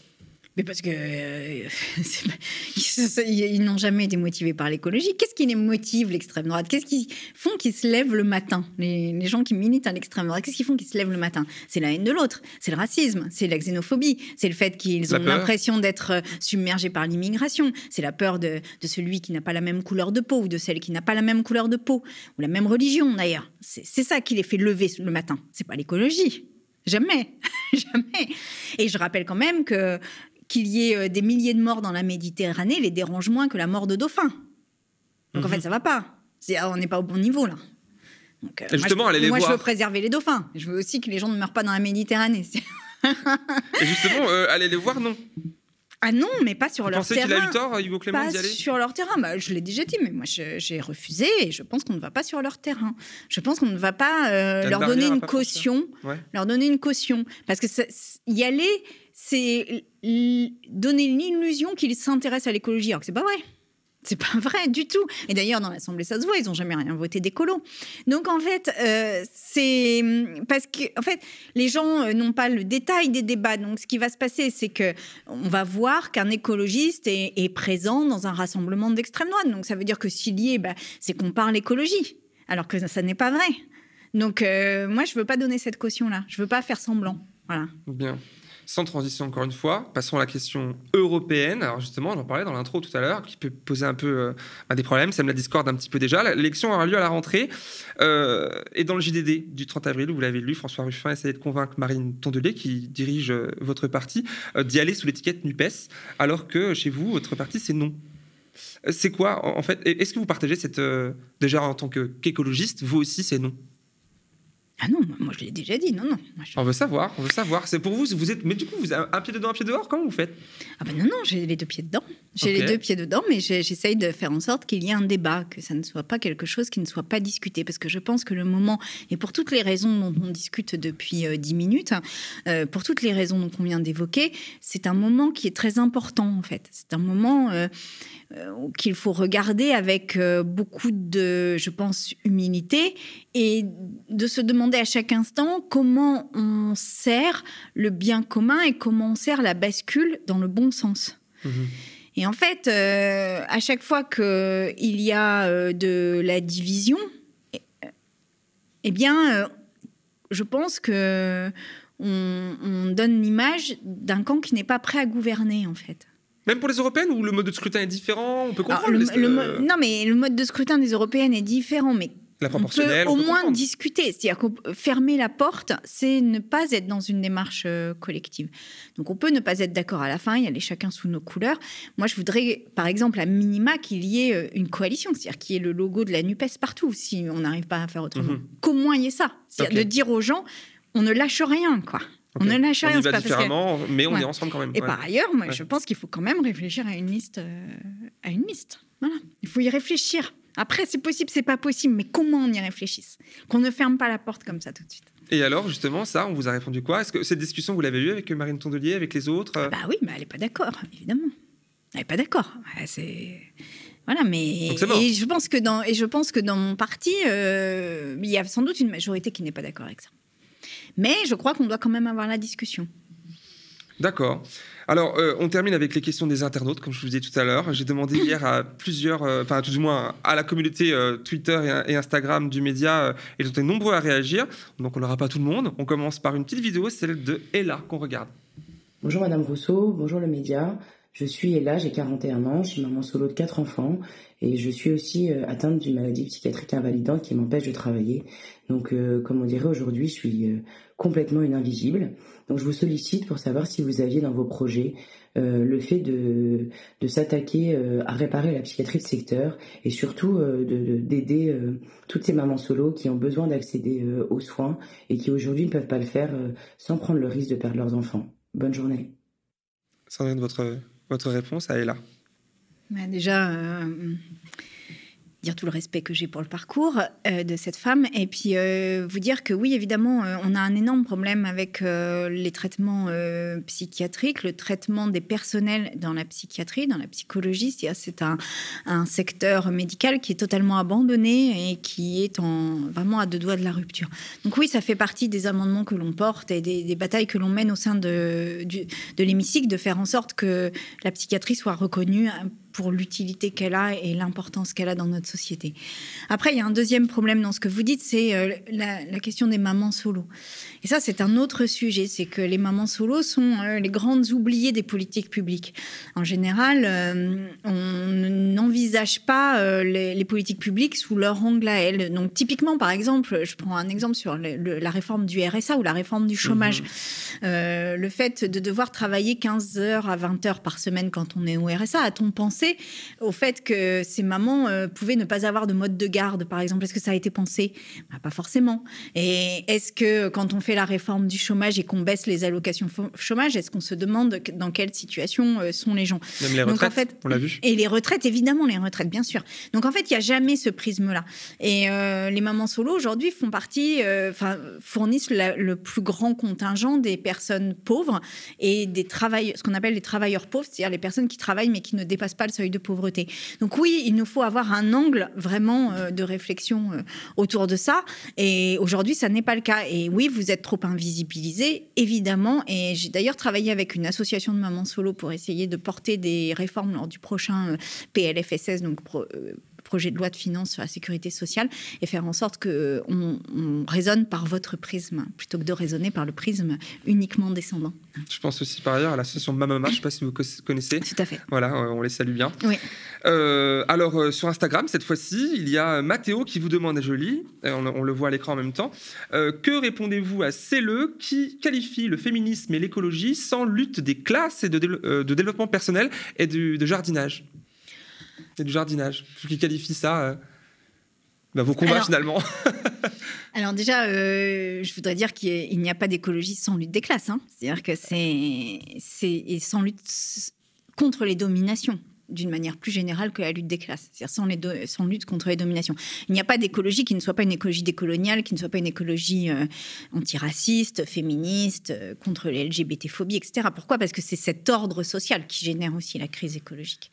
Mais parce que euh, pas- ils, n'ont jamais été motivés par l'écologie. Qu'est-ce qui les motive, l'extrême droite? Qu'est-ce qui font qu'ils se lèvent le matin? Les, les gens qui militent à l'extrême droite, qu'est-ce qui font qu'ils se lèvent le matin? C'est la haine de l'autre, c'est le racisme, c'est la xénophobie, c'est le fait qu'ils ont l'impression d'être euh, submergés par l'immigration, c'est la peur de, de celui qui n'a pas la même couleur de peau ou de celle qui n'a pas la même couleur de peau ou la même religion d'ailleurs. C'est ça qui les fait lever le matin. C'est pas l'écologie. Jamais, jamais. Et je rappelle quand même que qu'il y ait euh, des milliers de morts dans la Méditerranée les dérange moins que la mort de dauphins. Donc en Mhm. fait, ça va pas. Ah, on n'est pas au bon niveau là. Donc, euh, justement, moi, je, allez les moi, je voir. veux préserver les dauphins. Je veux aussi que les gens ne meurent pas dans la Méditerranée. Et justement, euh, allez les voir, non? Ah non, mais pas sur Vous leur pensez terrain. qu'il a eu tort, Hugo Clément, d'y aller? sur leur terrain. Bah, je l'ai déjà dit, mais moi j'ai refusé et je pense qu'on ne va pas sur leur terrain. Je pense qu'on ne va pas euh, leur donner une caution. Ouais. Leur donner une caution. Parce que ça- y aller, c'est donner l'illusion qu'ils s'intéressent à l'écologie, alors que c'est pas vrai. C'est pas vrai du tout. Et d'ailleurs, dans l'Assemblée, ça se voit, ils n'ont jamais rien voté d'écolo. Donc, en fait, euh, c'est parce que, en fait, les gens euh, n'ont pas le détail des débats. Donc, ce qui va se passer, c'est que on va voir qu'un écologiste est, présent dans un rassemblement d'extrême droite. Donc, ça veut dire que s'il y est, bah, c'est qu'on parle écologie, alors que ça, n'est pas vrai. Donc, euh, moi, je veux pas donner cette caution-là. Je veux pas faire semblant. Voilà. Bien. Sans transition, encore une fois, passons à la question européenne. Alors justement, j'en parlais dans l'intro tout à l'heure, qui peut poser un peu euh, des problèmes, ça me la discorde un petit peu déjà. L'élection aura lieu à la rentrée. Euh, et dans le JDD du 30 avril, vous l'avez lu, François Ruffin essayait de convaincre Marine Tondelier, qui dirige euh, votre parti, d'y aller sous l'étiquette NUPES, alors que chez vous, votre parti, c'est non. C'est quoi, en en fait Est-ce que vous partagez cette... déjà, en tant qu'écologiste, vous aussi, c'est non? Ah non, moi, je l'ai déjà dit. Non, non. Moi, je- On veut savoir, on veut savoir. C'est pour vous, vous êtes... Mais du coup, vous avez un pied dedans, un pied dehors Comment vous faites? Ah ben non, non, j'ai les deux pieds dedans. J'ai les deux pieds dedans, mais j'essaye de faire en sorte qu'il y ait un débat, que ça ne soit pas quelque chose qui ne soit pas discuté. Parce que je pense que le moment, et pour toutes les raisons dont on discute depuis euh, dix minutes, euh, pour toutes les raisons qu'on vient d'évoquer, c'est un moment qui est très important, en fait. C'est un moment euh, qu'il faut regarder avec euh, beaucoup de, je pense, humilité et de se demander à chaque instant comment on sert le bien commun et comment on sert la bascule dans le bon sens. Et en fait, euh, à chaque fois qu'il y a euh, de la division, eh, eh bien, euh, je pense que on, on donne l'image d'un camp qui n'est pas prêt à gouverner, en fait. Même pour les européennes où le mode de scrutin est différent, on peut Alors, comprendre. le- les- le mo- euh, non, mais le mode de scrutin des européennes est différent, mais La on peut proportionnelle. au on peut moins comprendre. discuter. C'est-à-dire que fermer la porte, c'est ne pas être dans une démarche euh, collective. Donc on peut ne pas être d'accord à la fin, y aller chacun sous nos couleurs. Moi, je voudrais, par exemple, à minima, qu'il y ait euh, une coalition, c'est-à-dire qu'il y ait le logo de la NUPES partout, si on n'arrive pas à faire autrement. Mhm. Qu'au moins il y ait ça. C'est-à-dire de dire aux gens, on ne lâche rien, quoi. On ne lâche On rien. y c'est va que- différemment, mais on Ouais. est ensemble quand même. Et ouais. par ailleurs, moi, Ouais. je pense qu'il faut quand même réfléchir à une liste. euh, à une liste. Voilà. Il faut y réfléchir. Après, c'est possible, c'est pas possible, mais comment on y réfléchisse? Qu'on ne ferme pas la porte comme ça tout de suite. Et alors, justement, ça, on vous a répondu quoi? Est-ce que cette discussion, vous l'avez eue avec Marine Tondelier, avec les autres euh, Bah oui, mais elle n'est pas d'accord, évidemment. Elle n'est pas d'accord. C'est. Voilà, mais et je pense que dans et je pense que dans mon parti, euh, il y a sans doute une majorité qui n'est pas d'accord avec ça. Mais je crois qu'on doit quand même avoir la discussion. D'accord. Alors, euh, on termine avec les questions des internautes, comme je vous disais tout à l'heure. J'ai demandé hier à plusieurs, euh, enfin, tout du moins à la communauté euh, Twitter et, et Instagram du média, euh, et ils ont été nombreux à réagir. Donc, on n'aura pas tout le monde. On commence par une petite vidéo, celle de Ella, qu'on regarde. Bonjour Madame Rousseau, bonjour le média. Je suis Ella, j'ai 41 ans, je suis maman solo de quatre enfants et je suis aussi euh, atteinte d'une maladie psychiatrique invalidante qui m'empêche de travailler. Donc, euh, comme on dirait aujourd'hui, je suis euh, complètement une invisible. Donc, je vous sollicite pour savoir si vous aviez dans vos projets euh, le fait de, de s'attaquer à réparer la psychiatrie de secteur et surtout de- de- d'aider toutes ces mamans solo qui ont besoin d'accéder aux soins et qui aujourd'hui ne peuvent pas le faire sans prendre le risque de perdre leurs enfants. Bonne journée. Sandrine, votre, votre réponse à Ella? Bah, déjà, euh, dire tout le respect que j'ai pour le parcours euh, de cette femme, et puis euh, vous dire que oui, évidemment, euh, on a un énorme problème avec les traitements psychiatriques, le traitement des personnels dans la psychiatrie, dans la psychologie. C'est un, secteur médical qui est totalement abandonné et qui est en, vraiment à deux doigts de la rupture. Donc oui, ça fait partie des amendements que l'on porte et des, batailles que l'on mène au sein de l'hémicycle, de faire en sorte que la psychiatrie soit reconnue pour l'utilité qu'elle a et l'importance qu'elle a dans notre société. Après, il y a un deuxième problème dans ce que vous dites, c'est euh, la, la question des mamans solo. Et ça, c'est un autre sujet, c'est que les mamans solo sont euh, les grandes oubliées des politiques publiques. En général, euh, on n'envisage pas les, les politiques publiques sous leur angle à elles. Donc, typiquement, par exemple, je prends un exemple sur le- le- la réforme du RSA ou la réforme du chômage. Euh, le fait de devoir travailler 15 heures à 20 heures par semaine quand on est au RSA, a-t-on pensé au fait que ces mamans euh, pouvaient ne pas avoir de mode de garde, par exemple Est-ce que ça a été pensé? Bah, Pas forcément. Et est-ce que quand on fait la réforme du chômage et qu'on baisse les allocations chômage, est-ce qu'on se demande dans quelle situation euh, sont les gens? Même les Donc, en fait- on l'a vu. et les retraites, évidemment, les retraites, bien sûr. Donc en fait, il n'y a jamais ce prisme-là. Et euh, les mamans solo, aujourd'hui, font partie, enfin, fournissent la- le plus grand contingent des personnes pauvres et des travailleurs, ce qu'on appelle les travailleurs pauvres, c'est-à-dire les personnes qui travaillent mais qui ne dépassent pas seuil de pauvreté. Donc oui, il nous faut avoir un angle vraiment euh, de réflexion euh, autour de ça. Et aujourd'hui, ça n'est pas le cas. Et oui, vous êtes trop invisibilisés, évidemment. Et j'ai d'ailleurs travaillé avec une association de mamans solo pour essayer de porter des réformes lors du prochain euh, PLFSS, donc projet de loi de finances sur la sécurité sociale, et faire en sorte que on, on raisonne par votre prisme plutôt que de raisonner par le prisme uniquement descendant. Je pense aussi par ailleurs à l'association Mamama, je ne sais pas si vous co- connaissez. Tout à fait. Voilà, euh, on les salue bien. Oui. Euh, alors, euh, sur Instagram, cette fois-ci, il y a Mathéo qui vous demande, lis, euh, on, on le voit à l'écran en même temps, euh, que répondez-vous à CLE qui qualifie le féminisme et l'écologie sans lutte des classes et euh, de développement personnel et du, de jardinage? Et du jardinage. Qui qualifie ça euh, bah, vos combats Alors- finalement. Alors déjà, euh, je voudrais dire qu'il a- n'y a pas d'écologie sans lutte des classes. hein. C'est-à-dire que c'est c'est- et sans lutte contre les dominations d'une manière plus générale que la lutte des classes, c'est-à-dire sans, les do- sans lutte contre les dominations. Il n'y a pas d'écologie qui ne soit pas une écologie décoloniale, qui ne soit pas une écologie euh, antiraciste, féministe, euh, contre les LGBT-phobies, etc. Pourquoi? Parce que c'est cet ordre social qui génère aussi la crise écologique.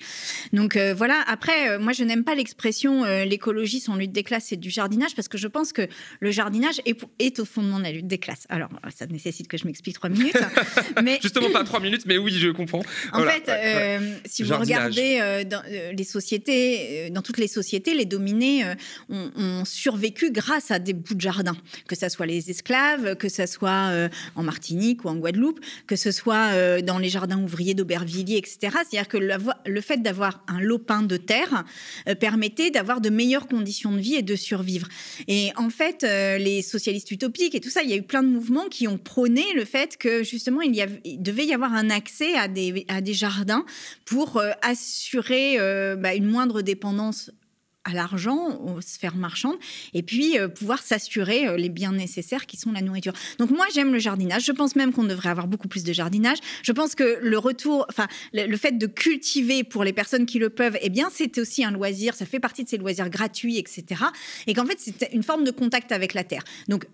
Donc euh, voilà, après, moi je n'aime pas l'expression l'écologie sans lutte des classes et du jardinage, parce que je pense que le jardinage est, est au fondement de la lutte des classes. Alors, ça nécessite que je m'explique trois minutes. mais Justement, pas trois minutes, mais oui, je comprends. en Voilà, fait, ouais, ouais. si vous regardez euh, dans, euh, les sociétés, euh, dans toutes les sociétés, les dominés ont, survécu grâce à des bouts de jardin, que ce soit les esclaves, que ce soit en Martinique ou en Guadeloupe, que ce soit dans les jardins ouvriers d'Aubervilliers, etc. C'est-à-dire que le fait d'avoir un lopin de terre permettait d'avoir de meilleures conditions de vie et de survivre. Et en fait, les socialistes utopiques et tout ça, il y a eu plein de mouvements qui ont prôné le fait que justement, il, y avait- devait y avoir un accès à des, jardins pour euh, assurer euh, bah, une moindre dépendance à l'argent, aux sphères marchandes, et puis euh, pouvoir s'assurer euh, les biens nécessaires qui sont la nourriture. Donc moi, j'aime le jardinage. Je pense même qu'on devrait avoir beaucoup plus de jardinage. Je pense que le retour, enfin, le, le fait de cultiver pour les personnes qui le peuvent, eh bien, c'est aussi un loisir. Ça fait partie de ces loisirs gratuits, etc. Et qu'en fait, c'est une forme de contact avec la terre. Donc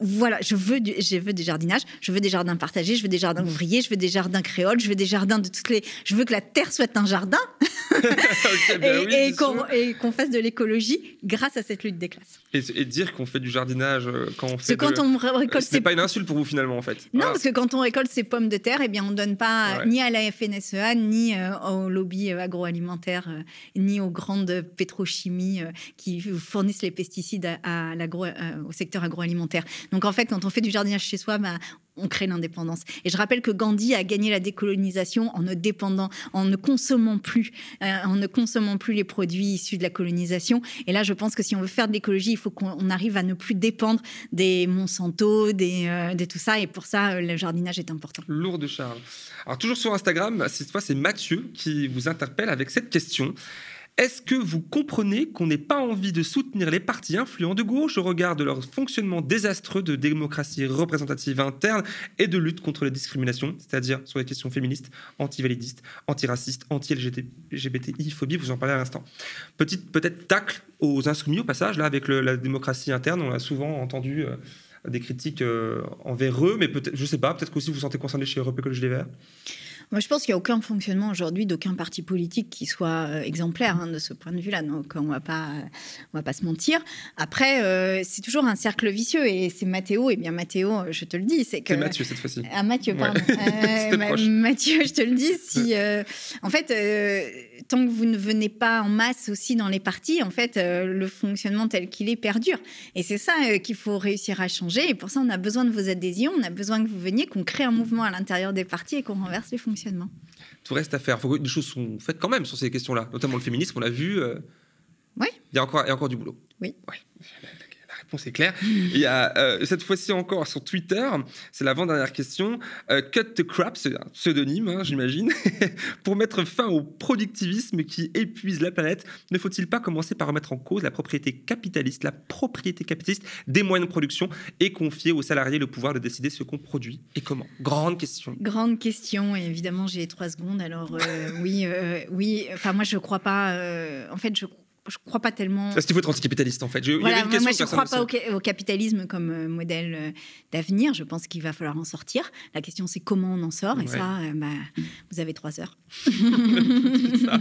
voilà, je veux, du, je veux des jardinages, je veux des jardins partagés, je veux des jardins ouvriers, je veux des jardins créoles, je veux des jardins de toutes les. Je veux que la terre soit un jardin bah et, oui, et bien qu'on fasse de l'écologie grâce à cette lutte des classes. Et, et dire qu'on fait du jardinage euh, quand on Parce fait. quand de- on récolte C'est ses pas une insulte pour vous finalement en fait. non, Voilà. parce que quand on récolte ses pommes de terre, eh bien, on ne donne pas Ouais. ni à la FNSEA, ni euh, au lobby euh, agroalimentaire, euh, ni aux grandes pétrochimies qui fournissent les pesticides à, à au secteur agroalimentaire. Donc, en fait, quand on fait du jardinage chez soi, bah, on crée l'indépendance. Et je rappelle que Gandhi a gagné la décolonisation en ne dépendant, en ne consommant plus, euh, en ne consommant plus les produits issus de la colonisation. Et là, je pense que si on veut faire de l'écologie, il faut qu'on on arrive à ne plus dépendre des Monsanto, des, euh, de tout ça. Et pour ça, euh, le jardinage est important. Lourd de Charles. Alors, toujours sur Instagram, cette fois, c'est Mathieu qui vous interpelle avec cette question. Est-ce que vous comprenez qu'on n'ait pas envie de soutenir les partis influents de gauche au regard de leur fonctionnement désastreux de démocratie représentative interne et de lutte contre les discriminations, c'est-à-dire sur les questions féministes, anti-validistes, antiracistes, anti-LGBTI, phobie, vous en parlez à l'instant. Petite peut-être tacle aux insoumis au passage, là, avec la démocratie interne, on a souvent entendu euh, des critiques euh, envers eux, mais peut-être, je sais pas, peut-être qu'aussi vous vous sentez concerné chez Europe Écologie Les Verts. Moi, je pense qu'il n'y a aucun fonctionnement aujourd'hui d'aucun parti politique qui soit euh, exemplaire hein, de ce point de vue-là. Donc, on ne va pas, on va pas se mentir. Après, euh, c'est toujours un cercle vicieux. Et c'est Mathéo. Et bien, Mathéo, euh, je te le dis, c'est que. C'est Mathieu cette fois-ci. Ah, Mathieu, Ouais. pardon. Euh, C'était Ma-. Mathieu, je te le dis, si, euh, en fait, euh, tant que vous ne venez pas en masse aussi dans les partis, en fait, euh, le fonctionnement tel qu'il est perdure. Et c'est ça euh, qu'il faut réussir à changer. Et pour ça, on a besoin de vos adhésions, on a besoin que vous veniez, qu'on crée un mouvement à l'intérieur des partis et qu'on renverse les Tout reste à faire. Faut que des choses sont faites quand même sur ces questions-là, notamment le féminisme, on l'a vu. euh, Oui. Il y a encore, il y a encore du boulot. Oui. Ouais. Réponse est claire. Il y a euh, cette fois-ci encore sur Twitter, c'est l'avant-dernière question. euh, Cut the crap, c'est un pseudonyme, hein, j'imagine. Pour mettre fin au productivisme qui épuise la planète, ne faut-il pas commencer par remettre en cause la propriété capitaliste, la propriété capitaliste des moyens de production et confier aux salariés le pouvoir de décider ce qu'on produit et comment? Grande question. Grande question, et évidemment j'ai trois secondes. Alors euh, oui, oui. Enfin moi je crois pas. en fait je je crois pas tellement. Est-ce qu'il faut être anticapitaliste en fait Je- il y Voilà, avait une moi, je ne crois pas au, capitalisme comme euh, modèle euh, d'avenir. Je pense qu'il va falloir en sortir. La question, c'est comment on en sort. Et ça, euh, bah, vous avez trois heures. ça.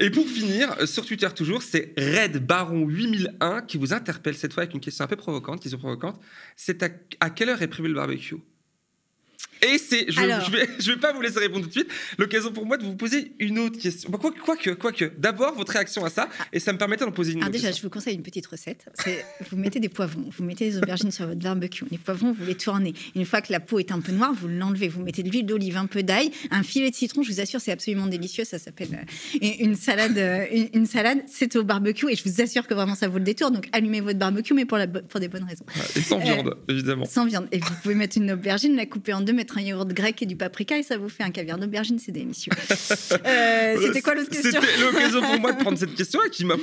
Et pour finir, sur Twitter toujours, c'est Red Baron 8001 qui vous interpelle cette fois avec une question un peu provocante, question provocante. C'est à, à quelle heure est prévu le barbecue? Et c'est, je, Alors. je vais, je vais pas vous laisser répondre tout de suite. L'occasion pour moi de vous poser une autre question. Bah, quoi, quoique, quoique. D'abord votre réaction à ça, et ça me permettait d'en poser une. Alors autre déjà, je vous conseille une petite recette. Vous mettez des poivrons, vous mettez des aubergines sur votre barbecue. Les poivrons, vous les tournez. Une fois que la peau est un peu noire, vous l'enlevez. Vous mettez de l'huile d'olive, un peu d'ail, un filet de citron. Je vous assure, c'est absolument délicieux. Ça s'appelle euh, une, salade. euh, une, une salade, c'est au barbecue, et je vous assure que vraiment ça vaut le détour. Donc allumez votre barbecue, mais pour, la, pour des bonnes raisons. Et sans Euh, viande, évidemment. Sans viande. Et vous pouvez mettre une aubergine, la couper en deux, mettre un yaourt grec et du paprika, et ça vous fait un caviar d'aubergine. C'est délicieux. Euh, C'était quoi l'autre question C'était l'occasion pour moi de prendre cette question et qui, ma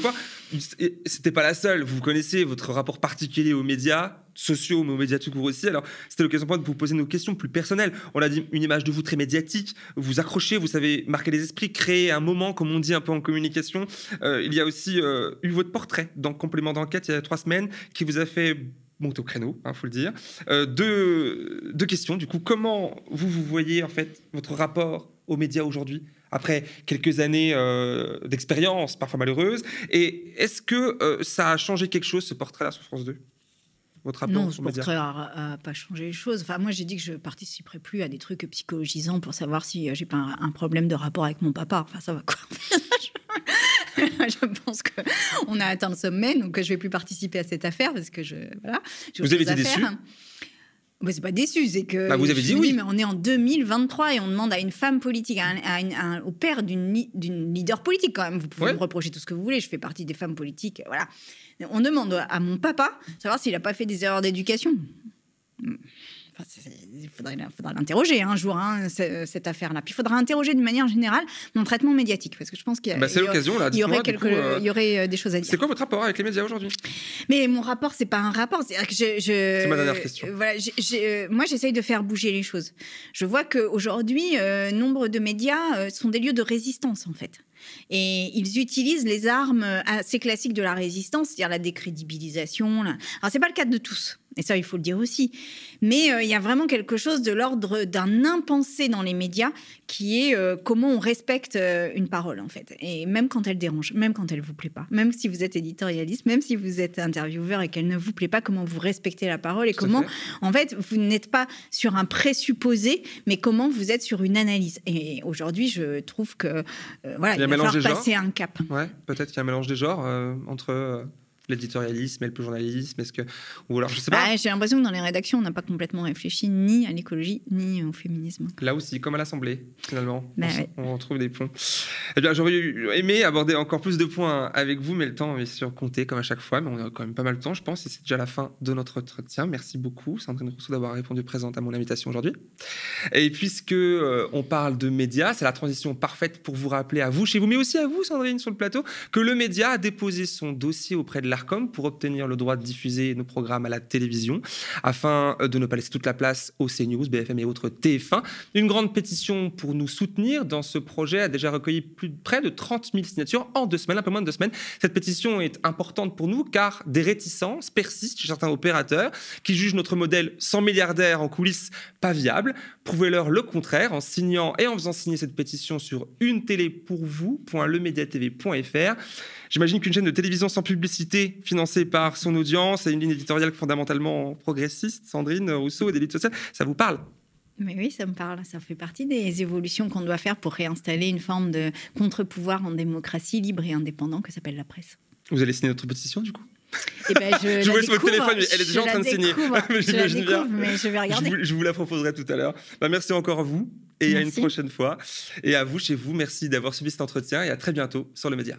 et c'était pas la seule. Vous connaissez votre rapport particulier aux médias sociaux, mais aux médias tout court aussi. Alors, c'était l'occasion pour moi de vous poser nos questions plus personnelles. On a dit une image de vous très médiatique. Vous accrochez, vous savez marquer les esprits, créer un moment, comme on dit un peu en communication. Euh, il y a aussi euh, eu votre portrait dans Complément d'enquête il y a trois semaines qui vous a fait monter au créneau, il faut le dire. Euh, deux, deux questions, du coup. Comment vous, vous voyez, en fait, votre rapport aux médias aujourd'hui après quelques années euh, d'expérience, parfois malheureuse? Et est-ce que euh, ça a changé quelque chose, ce portrait-là sur France 2 votre rapport Non, ce portrait à, pas changer les choses. Enfin, moi, j'ai dit que je participerai plus à des trucs psychologisants pour savoir si euh, j'ai pas un, un problème de rapport avec mon papa. Enfin, ça va quoi. je pense qu'on a atteint le sommet, donc je vais plus participer à cette affaire parce que je voilà. Vous avez été faire. Bah, c'est pas déçu, c'est que. Bah, vous avez dit oui. Mais on est en 2023 et on demande à une femme politique, à un- à une- à un- au père d'une leader politique quand même. Vous pouvez Ouais. me reprocher tout ce que vous voulez. Je fais partie des femmes politiques, voilà. On demande à mon papa savoir s'il a pas fait des erreurs d'éducation. Enfin, il faudrait, faudrait l'interroger un jour, hein, ce- cette affaire-là. Puis il faudra interroger d'une manière générale mon traitement médiatique, parce que je pense qu'il y, a- Bah, y là. y aurait, quelques, coup, euh, y aurait euh, des choses à dire. C'est quoi votre rapport avec les médias aujourd'hui? Mais mon rapport, c'est pas un rapport. Je, je- C'est ma dernière question. euh, Voilà, moi, j'essaye de faire bouger les choses. Je vois qu'aujourd'hui, euh, nombre de médias euh, sont des lieux de résistance, en fait. Et ils utilisent les armes assez classiques de la résistance, c'est-à-dire la décrédibilisation. la- Alors, c'est pas le cas de tous. Et ça, il faut le dire aussi. Mais euh, il y a vraiment quelque chose de l'ordre d'un impensé dans les médias qui est euh, comment on respecte euh, une parole, en fait. Et même quand elle dérange, même quand elle vous plaît pas, même si vous êtes éditorialiste, même si vous êtes intervieweur et qu'elle ne vous plaît pas, comment vous respectez la parole et Tout comment, fait. en fait, vous n'êtes pas sur un présupposé, mais comment vous êtes sur une analyse. Et aujourd'hui, je trouve que voilà, Il y a il, va falloir passer un cap. Ouais, peut-être qu'il y a un mélange des genres entre l'éditorialisme et le journalisme. Est-ce que ou alors je sais pas. Bah, J'ai l'impression que dans les rédactions, on n'a pas complètement réfléchi ni à l'écologie ni au féminisme. Là aussi, comme à l'Assemblée, finalement, Bah on, s- ouais. on retrouve des ponts. Eh bien, j'aurais aimé aborder encore plus de points avec vous, mais le temps est sûr compté comme à chaque fois. Mais on a quand même pas mal de temps, je pense, et c'est déjà la fin de notre entretien. Merci beaucoup, Sandrine Rousseau, d'avoir répondu présente à mon invitation aujourd'hui. Et puisque euh, on parle de médias, c'est la transition parfaite pour vous rappeler à vous, chez vous, mais aussi à vous, Sandrine, sur le plateau, que le média a déposé son dossier auprès de l'Arcom pour obtenir le droit de diffuser nos programmes à la télévision, afin euh, de ne pas laisser toute la place au CNews, BFM et autres TF1. Une grande pétition pour nous soutenir dans ce projet a déjà recueilli plus près de 30 000 signatures en deux semaines, un peu moins de deux semaines. Cette pétition est importante pour nous car des réticences persistent chez certains opérateurs qui jugent notre modèle sans milliardaires en coulisses pas viable. Prouvez-leur le contraire en signant et en faisant signer cette pétition sur une télé pour vous.lemediatv.fr. J'imagine qu'une chaîne de télévision sans publicité, financée par son audience et une ligne éditoriale fondamentalement progressiste, Sandrine Rousseau et des luttes sociales, ça vous parle? Mais oui, ça me parle. Ça fait partie des évolutions qu'on doit faire pour réinstaller une forme de contre-pouvoir en démocratie libre et indépendant que s'appelle la presse. Vous allez signer notre pétition du coup? Eh ben, je, Je votre découvre, téléphone, mais elle est déjà en train de signer. je la découvre, mais je vais je regarder. vous, je vous la proposerai tout à l'heure. Bah, merci encore à vous et à une prochaine fois. Et à vous, chez vous, merci d'avoir suivi cet entretien et à très bientôt sur le média.